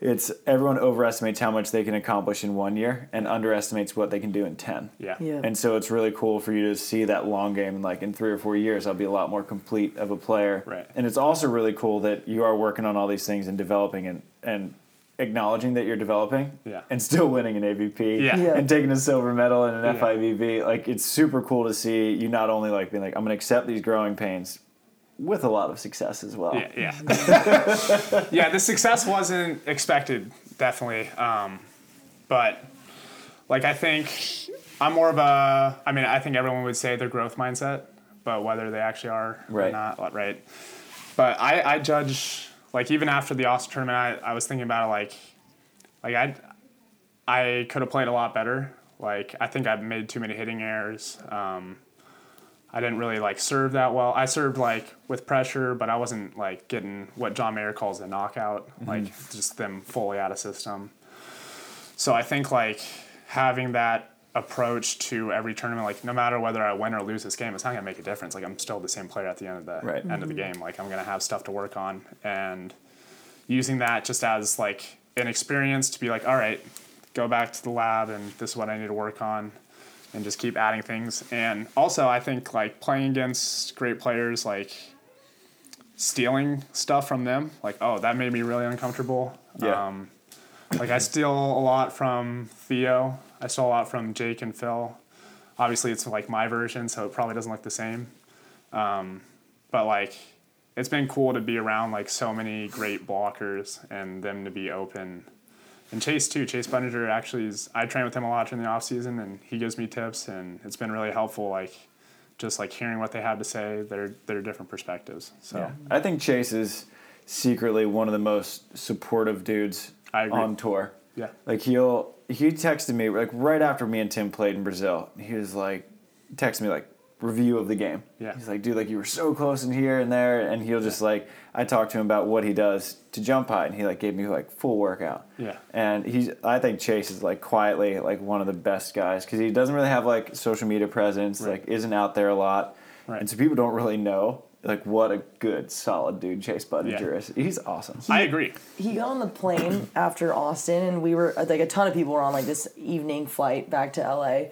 it's everyone overestimates how much they can accomplish in one year and underestimates what they can do in ten. Yeah. Yeah. And so it's really cool for you to see that long game. Like in three or four years, I'll be a lot more complete of a player. Right. And it's also really cool that you are working on all these things and developing and, and acknowledging that you're developing Yeah. and still winning an AVP Yeah. Yeah. and taking a silver medal and an Yeah. FIVB. Like it's super cool to see you not only like being like, I'm going to accept these growing pains with a lot of success as well. Yeah, yeah. *laughs* yeah, the success wasn't expected, definitely. Um, but like I think I'm more of a I mean, I think everyone would say their growth mindset, but whether they actually are Right. or not, right. But I, I judge like even after the Austin tournament I, I was thinking about it like like I I could have played a lot better. Like I think I made too many hitting errors. Um, I didn't really like serve that well. I served like with pressure, but I wasn't like getting what John Mayer calls a knockout, mm-hmm. like just them fully out of system. So I think like having that approach to every tournament, like no matter whether I win or lose this game, it's not gonna make a difference. Like I'm still the same player at the end of the Right. end of the mm-hmm. game. Like I'm gonna have stuff to work on and using that just as like an experience to be like, all right, go back to the lab and this is what I need to work on and just keep adding things. And also I think like playing against great players like stealing stuff from them, like, oh, that made me really uncomfortable. Yeah. Um, like I steal a lot from Theo. I stole a lot from Jake and Phil. Obviously, it's like my version, so it probably doesn't look the same. Um, but like, it's been cool to be around like so many great blockers and them to be open. And Chase too. Chase Budinger actually is. I train with him a lot during the off season, and he gives me tips, and it's been really helpful. Like, just like hearing what they have to say, their their different perspectives. So Yeah. I think Chase is secretly one of the most supportive dudes on tour. yeah, Like he'll he texted me like right after me and Tim played in Brazil. He was like texted me like review of the game. Yeah. He's like, dude, like you were so close in here and there, and he'll just like I talked to him about what he does to jump high, and he like gave me like full workout. Yeah. And he's I think Chase is like quietly like one of the best guys because he doesn't really have like social media presence, Right. like isn't out there a lot, Right. and so people don't really know like what a good solid dude Chase Budinger Yeah. is. He's awesome. I agree. he got on the plane after Austin, and we were like a ton of people were on like this evening flight back to LA.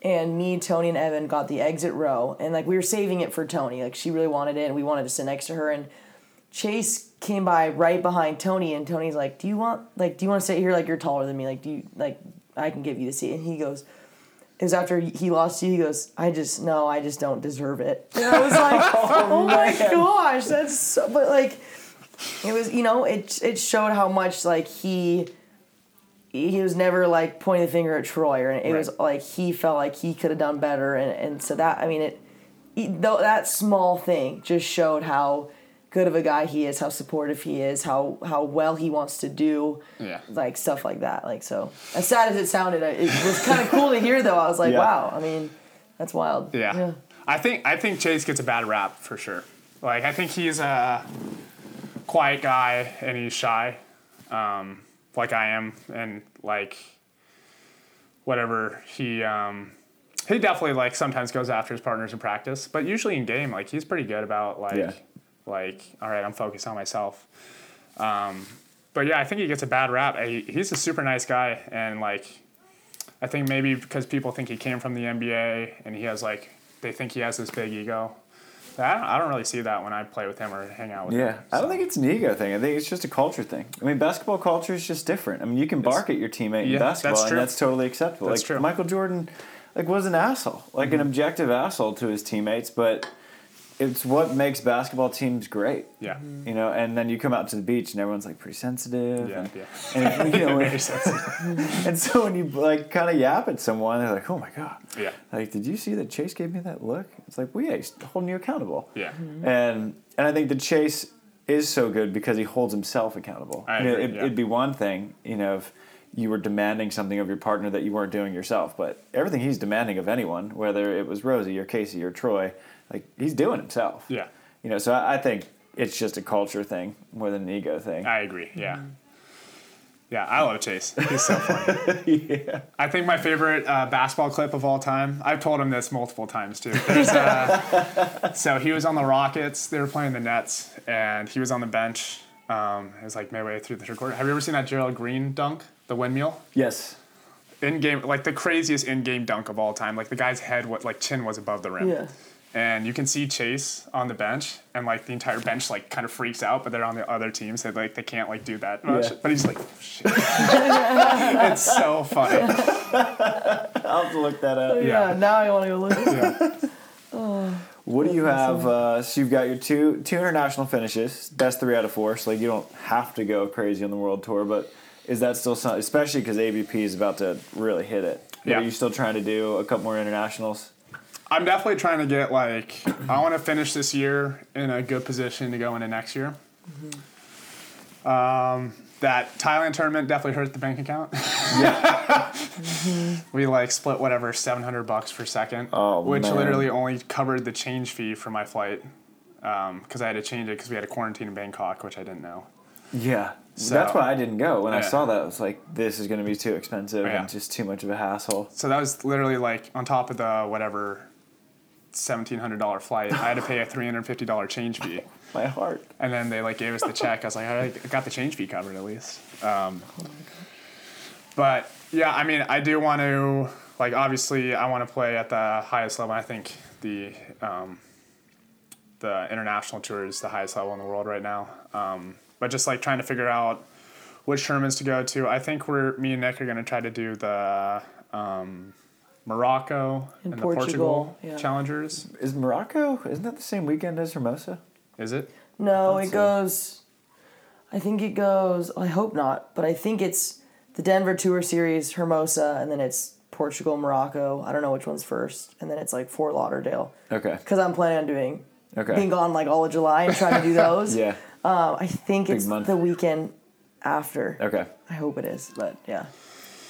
And me, Tony, and Evan got the exit row, and like we were saving it for Tony. Like she really wanted it, and we wanted to sit next to her. And Chase came by right behind Tony, and Tony's like, "Do you want like Do you want to sit here? Like you're taller than me. Like do you like I can give you the seat?" And he goes. It was after he lost you. He goes, I just no, I just don't deserve it. And I was like, *laughs* oh, oh, my gosh, that's so. But like, it was you know it it showed how much like he he was never like pointing the finger at Troy or it was like he felt like he could have done better and and so that I mean it though that small thing just showed how good of a guy he is how supportive he is how how well he wants to do Yeah. like stuff like that like so as sad as it sounded it was kind of cool to hear though I was like Yeah. wow I mean that's wild Yeah. I think I think Chase gets a bad rap for sure. Like I think he's a quiet guy and he's shy, um, like I am, and like whatever he um, he definitely like sometimes goes after his partners in practice, but usually in game like he's pretty good about like Yeah. like all right I'm focused on myself. Um, but yeah, I think he gets a bad rap. He, he's a super nice guy, and like I think maybe because people think he came from the NBA and he has like they think he has this big ego. I don't, I don't really see that when I play with him or hang out with him. Yeah, I don't think it's an ego thing. I think it's just a culture thing. I mean, basketball culture is just different. I mean, you can bark at your teammate in Yeah, that's basketball, and that's totally acceptable. That's like true. Mm-hmm. Michael Jordan, like was an asshole, like an objective asshole to his teammates, but it's what makes basketball teams great. Yeah. Mm-hmm. You know, and then you come out to the beach and everyone's like pretty sensitive. Yeah, and, yeah. and you know, *laughs* Very sensitive. *laughs* and so when you like kind of yap at someone, they're like, "Oh my god." Yeah. Like, did you see that Chase gave me that look? It's like, well, yeah, he's holding you accountable. Yeah. Mm-hmm. And and I think the Chase is so good because he holds himself accountable. I You know, it, yeah. It'd be one thing, you know, if you were demanding something of your partner that you weren't doing yourself, but everything he's demanding of anyone, whether it was Rosie or Casey or Troy, like he's doing himself. Yeah. You know, so I, I think it's just a culture thing more than an ego thing. I agree. Yeah. Yeah, I love Chase. He's so funny. *laughs* yeah. I think my favorite uh, basketball clip of all time. I've told him this multiple times too. There's, uh, *laughs* so he was on the Rockets. They were playing the Nets, and he was on the bench. Um, it was like midway through the third quarter. Have you ever seen that Gerald Green dunk, the windmill? Yes. In game, like the craziest in game dunk of all time. Like the guy's head, what like chin was above the rim. Yeah. And you can see Chase on the bench, and like the entire bench like kind of freaks out, but they're on the other team, so like they can't like do that much. Yeah. But he's like, oh, shit. *laughs* it's so funny. I'll have to look that up. Yeah. Yeah. now I want to go look. Yeah. *laughs* What do you have? Uh, so you've got your two two international finishes. Best three out of four. So like you don't have to go crazy on the world tour, but is that still something? Especially because AVP is about to really hit it. Yeah. Are you still trying to do a couple more internationals? I'm definitely trying to get like I want to finish this year in a good position to go into next year. Um, that Thailand tournament definitely hurt the bank account. *laughs* we like split whatever 700 bucks per second, Oh, which man. literally only covered the change fee for my flight because I had to change it because we had a quarantine in Bangkok, which I didn't know. Yeah. So- That's why I didn't go. When I saw that, I was like, this is going to be too expensive Yeah. and just too much of a hassle. So that was literally like on top of the whatever $1,700 flight, I had to pay a $350 change fee. *laughs* My heart. And then they like gave us the check. I was like, all right, I got the change fee covered at least. Um, but yeah, I mean, I do want to like obviously I want to play at the highest level. I think the um, the international tour is the highest level in the world right now. Um, but just like trying to figure out which tournaments to go to. I think we're me and Nick are going to try to do the um, Morocco In and Portugal, the Portugal yeah. challengers. Is Morocco, isn't that the same weekend as Hermosa? Is it? No, it so. goes. I think it goes. I hope not, but I think it's the Denver Tour Series, Hermosa, and then it's Portugal, Morocco. I don't know which one's first, and then it's like Fort Lauderdale. Okay. Because I'm planning on doing Okay. being gone like all of July and trying to do *laughs* those. Yeah. Um, I think Big it's month. the weekend after. Okay. I hope it is, but yeah.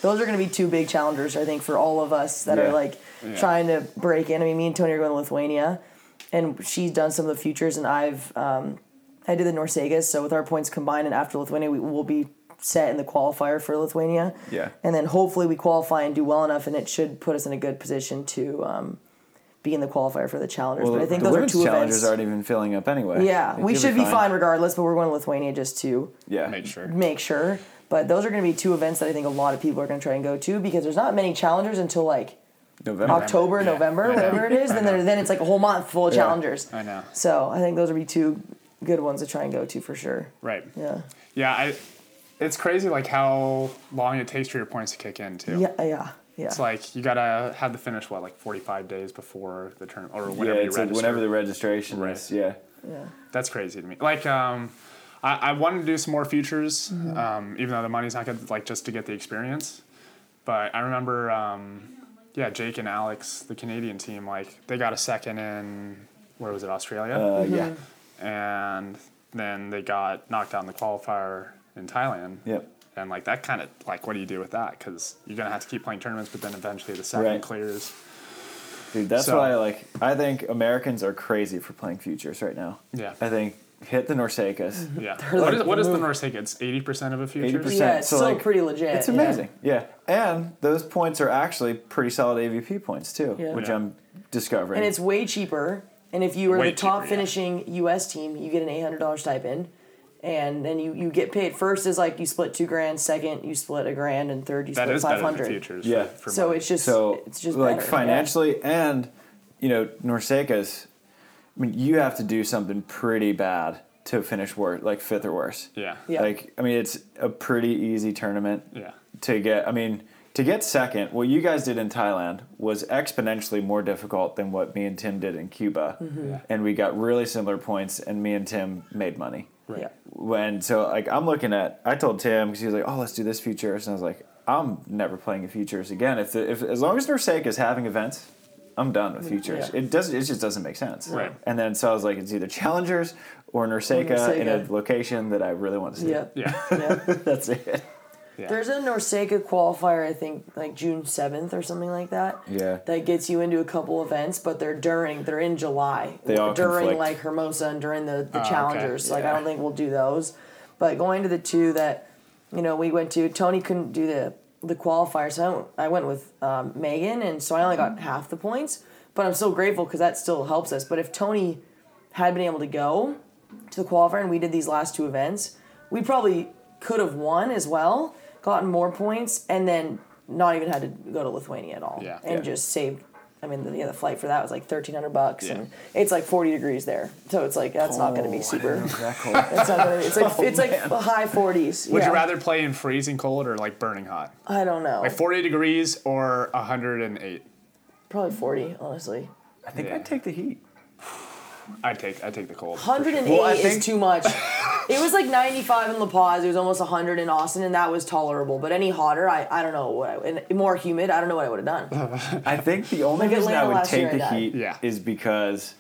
Those are going to be two big challengers, I think, for all of us that Yeah. are like Yeah. trying to break in. I mean, me and Tony are going to Lithuania, and she's done some of the futures, and I've um, I did the NORCECAs. So with our points combined, and after Lithuania, we will be set in the qualifier for Lithuania. Yeah. And then hopefully we qualify and do well enough, and it should put us in a good position to um, be in the qualifier for the challengers. Well, but I think the those are two challengers events. aren't even filling up anyway. yeah, we should be fine regardless, but we're going to Lithuania just to Yeah. Make sure. make sure. But those are going to be two events that I think a lot of people are going to try and go to because there's not many challengers until like November. October, Yeah, November, whatever it is. *laughs* I Then then it's like a whole month full of Yeah. challengers. I know. So I think those would be two good ones to try and go to for sure. Right. Yeah. Yeah, I. It's crazy like how long it takes for your points to kick in too. Yeah. Yeah. Yeah. It's like you gotta have the finish what like forty five days before the turn or whatever Yeah, whenever you it's like register. whenever the registration Right. is. Yeah. yeah. That's crazy to me. Like um, I, I wanted to do some more futures, Mm-hmm. um, even though the money's not good, like just to get the experience. But I remember, um, yeah, Jake and Alex, the Canadian team, like they got a second in where was it Australia, Uh, Yeah. and then they got knocked out in the qualifier in Thailand. Yep. And like that kind of like, what do you do with that? Because you're gonna have to keep playing tournaments, but then eventually the second Right. clears. Dude, that's So- why like I think Americans are crazy for playing futures right now. Yeah. I think hit the NORCECAs. Mm-hmm. *laughs* Yeah. They're What like is, what is the the It's eighty percent of a future. 80%. Yeah, it's So, still like, pretty legit. It's amazing. Yeah. And those points are actually pretty solid AVP points too, Yeah. which Yeah. I'm discovering. And it's way cheaper. And if you are Way the top cheaper, yeah. finishing U.S. team, you get an eight hundred dollars stipend, and then you, you get paid. First is like you split two grand. Second, you split a grand, and third you That split is five better than futures. Yeah. For, for So money. it's just so it's just like better, yeah. financially and you know NORCECAs. I mean, you have to do something pretty bad to finish worse, like fifth or worse. yeah. Yeah. Like I mean, it's a pretty easy tournament. Yeah. to get I mean to get second, what you guys did in Thailand was exponentially more difficult than what me and Tim did in Cuba. Mm-hmm. Yeah. And we got really similar points and me and Tim made money. Right. Yeah. When so like I'm looking at I told Tim cuz he was like, "Oh, let's do this futures." And I was like, "I'm never playing a futures again. If the, if as long as NORCECA is having events, I'm done with futures. Yeah. It doesn't it just doesn't make sense." Right. And then so I was like, it's either challengers or NORCECA in a location that I really want to see. Yeah. Yeah. yeah. *laughs* That's it. Yeah. There's a NORCECA qualifier, I think, like June seventh or something like that. Yeah. That gets you into a couple events, but they're during they're in July. They all during conflict. like Hermosa and during the, the Oh, okay. challengers. So, Like I don't think we'll do those. But going to the two that you know, we went to Tony couldn't do the the qualifier, so I went, I went with um, Megan, and so I only got half the points. But I'm so grateful because that still helps us. But if Tony had been able to go to the qualifier and we did these last two events, we probably could have won as well, gotten more points, and then not even had to go to Lithuania at all, Yeah. and Yeah. just saved. I mean, the, yeah, the flight for that was like thirteen hundred bucks, Yeah. and it's like forty degrees there, so it's like that's not going to be oh, super. That. *laughs* It's not gonna. It's like oh, it's like high forties. Would yeah. you rather play in freezing cold or like burning hot? I don't know. Like 40 degrees or 108? Probably forty, honestly. I think Yeah. I'd take the heat. I'd take I'd take the cold. Hundred and eight Well, I is think- too much. *laughs* it was like ninety five in La Paz. It was almost hundred in Austin, and that was tolerable. But any hotter, I, I don't know what. I, and more humid, I don't know what I would have done. I think the only Like reason I would take the heat Yeah. is because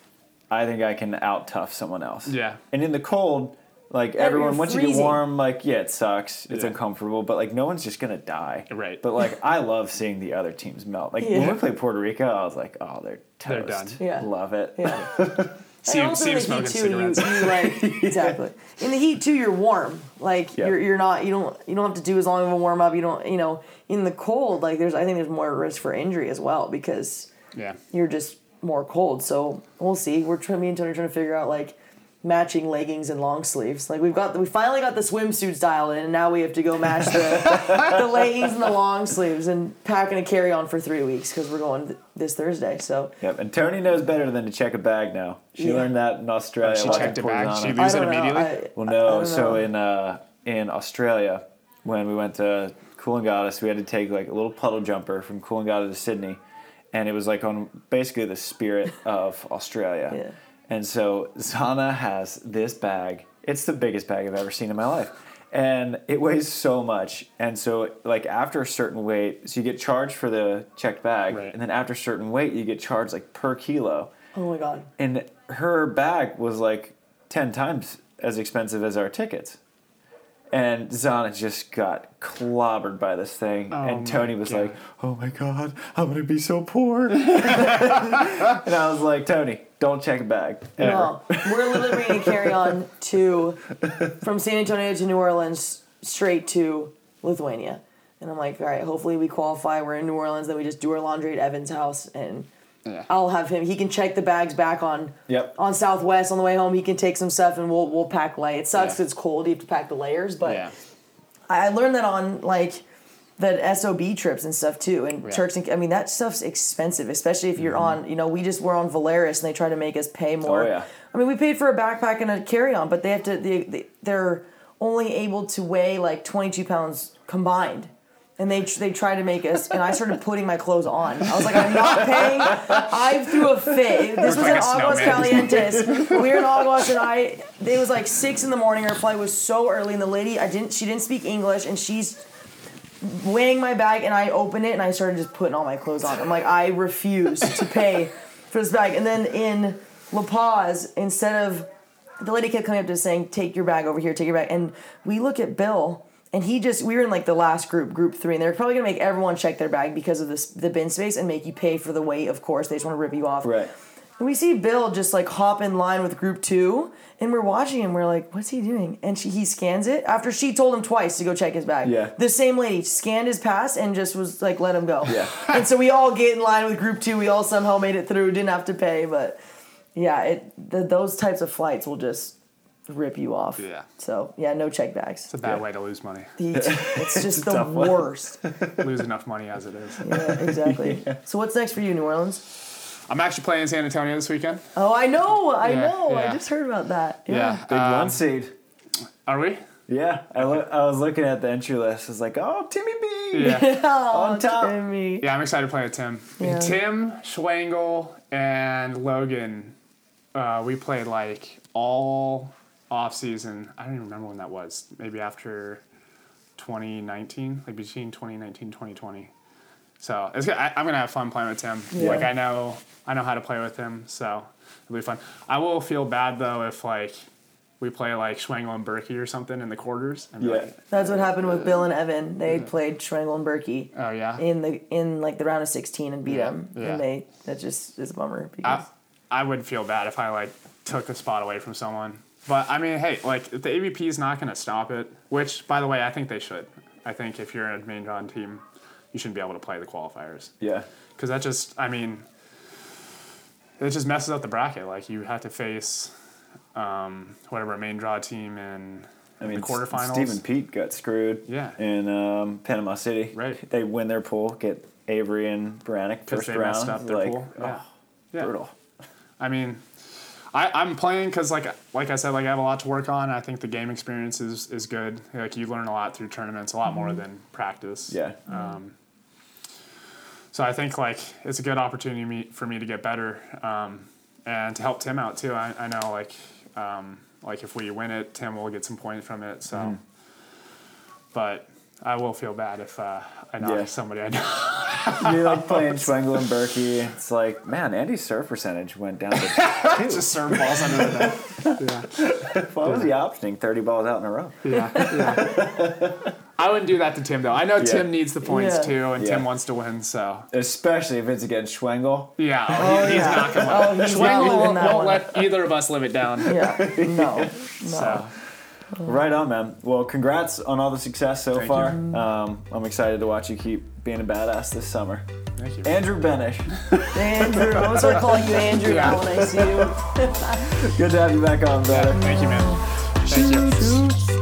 I think I can out tough someone else. Yeah. And in the cold, like you're everyone, once you get warm, like yeah, it sucks. It's Yeah. uncomfortable, but like no one's just gonna die. Right. But like I *laughs* love seeing the other teams melt. Like Yeah. when we played Puerto Rico, I was like, oh, they're toast. They're toast. done. Yeah. Love it. Yeah. *laughs* See, him- see him also in smoking the heat too, you, cigarettes. you like *laughs* exactly. In the heat too, you're warm. Like Yeah. you're you're not you don't you don't have to do as long of a warm up. You don't you know in the cold like there's I think there's more risk for injury as well because yeah. you're just more cold. So we'll see. We're trying, me and Tony trying to figure out like matching leggings and long sleeves. Like we've got, we finally got the swimsuits dialed in, and now we have to go match the the *laughs* leggings and the long sleeves and packing a carry on for three weeks because we're going th- this Thursday. So Yep. And Tony knows better than to check a bag now. She Yeah. learned that in Australia. She checked it back. Porzana. She I lose it don't know. immediately. I- Well, no. So in uh, in Australia, when we went to Coolangatta, we had to take like a little puddle jumper from Coolangatta to Sydney, and it was like on basically the spirit of Australia. Yeah. And so Zana has this bag. It's the biggest bag I've ever seen in my life. And it weighs so much. And so like after a certain weight, so you get charged for the checked bag, Right. and then after a certain weight, you get charged like per kilo oh my god. and her bag was like 10 times as expensive as our tickets and Zana just got clobbered by this thing Oh and Tony was God. like oh my god I'm gonna be so poor *laughs* and I was like Tony don't check a bag ever. No, we're literally bringing a carry on to from San Antonio to New Orleans straight to Lithuania. And I'm like, all right, hopefully we qualify. We're in New Orleans, then we just do our laundry at Evan's house, and Yeah. I'll have him. He can check the bags back on Yep. on Southwest on the way home. He can take some stuff, and we'll we'll pack light. It sucks. Yeah. it's cold. You have to pack the layers, but Yeah. I I learned that on like the SOB trips and stuff too. And Yeah. Turks and I mean that stuff's expensive, especially if you're on. You know, we just were on Valeris and they try to make us pay more. Oh, yeah. I mean, we paid for a backpack and a carry on, but they have to. They, they they're only able to weigh like 22 pounds combined. And they they try to make us, and I started *laughs* putting my clothes on. I was like, I'm not paying. I threw a fit. This was in a Aguas. Calientes. We were in Aguas, and I. It was like six in the morning. Our flight was so early, and the lady, I didn't. She didn't speak English, and she's weighing my bag, and I open it, and I started just putting all my clothes on. I'm like, I refuse to pay *laughs* for this bag. And then in La Paz, instead of the lady kept coming up to us saying, "Take your bag over here, take your bag," and we look at Bill. And he just, we were in like the last group, group three, and they're probably gonna make everyone check their bag because of this, the bin space and make you pay for the weight, of course. They just wanna rip you off. right And we see Bill just like hop in line with group two, and we're watching him. We're like, what's he doing? And she, he scans it after she told him twice to go check his bag. Yeah. The same lady scanned his pass and just was like, let him go. Yeah. *laughs* and so we all get in line with group two. We all somehow made it through, didn't have to pay. But yeah, it the, those types of flights will just rip you off. Yeah. So yeah, no check bags. It's a bad Yeah. way to lose money. *laughs* It's just the worst. *laughs* lose enough money as it is. Yeah, exactly. So what's next for you, New Orleans? I'm actually playing in San Antonio this weekend. Oh, I know, I Yeah, know. I just heard about that. Yeah. big um, one seed Are we? yeah I, lo- I was looking at the entry list I was like oh Timmy B Yeah. *laughs* on *laughs* top Timmy. Yeah, I'm excited to play with Tim. Yeah. Tim, Schwengel, and Logan, uh, we played like all off season. I don't even remember when that was. Maybe after 2019, like between 2019 2020. So it's gonna, I, I'm gonna have fun playing with Tim. Yeah. Like I know I know how to play with him, so it'll be fun. I will feel bad though if like we play like Schwengel and Berkey or something in the quarters. And yeah like, That's what happened with uh, Bill and Evan. They played Schwengel and Berkey oh yeah. in the in like the round of sixteen and beat them. Yeah. And they that just is a bummer because I, I would feel bad if I like took a spot away from someone But I mean, hey, like if the AVP is not going to stop it, which by the way, I think they should. I think if you're a main draw team, you shouldn't be able to play the qualifiers Yeah. because that just, I mean, it just messes up the bracket. Like you have to face um, whatever main draw team in I mean, the quarterfinals. Stephen Pete got screwed. Yeah. In um, Panama City. Right. They win their pool, get Avery and Brannick first they round. messed up their like, pool. Yeah. oh, Yeah. brutal. I mean, I, I'm playing because like like I said, like I have a lot to work on. I think the game experience is, is good. Like you learn a lot through tournaments, a lot more than practice. Yeah. Um, so I think like it's a good opportunity me, for me to get better um, and to help Tim out too. I, I know like um, like if we win it, Tim will get some points from it. So, Mm-hmm. but I will feel bad if uh, I knock Yeah. somebody I *laughs* know. You're like playing Schwengel and Berkey. It's like, man, Andy's serve percentage went down to *laughs* two. Just serve balls under the net. What was he optioning? 30 balls out in a row. Yeah, yeah. I wouldn't do that to Tim though. I know Tim needs the points Yeah. too, and Yeah. Tim wants to win. So Especially if it's against Schwengel. yeah, Oh, he- he's yeah. not gonna. Oh, he's not Schwengel won't, won't let either of us live it down. Yeah. *laughs* No. No. So Right on, man. Well, congrats on all the success so Thank far. you. Um, I'm excited to watch you keep being a badass this summer. thank you. Andrew Benesh, *laughs* Andrew. I'm gonna start calling you Andrew now when I see you. *laughs* good to have you back on, brother. Thank you, man. Thank you.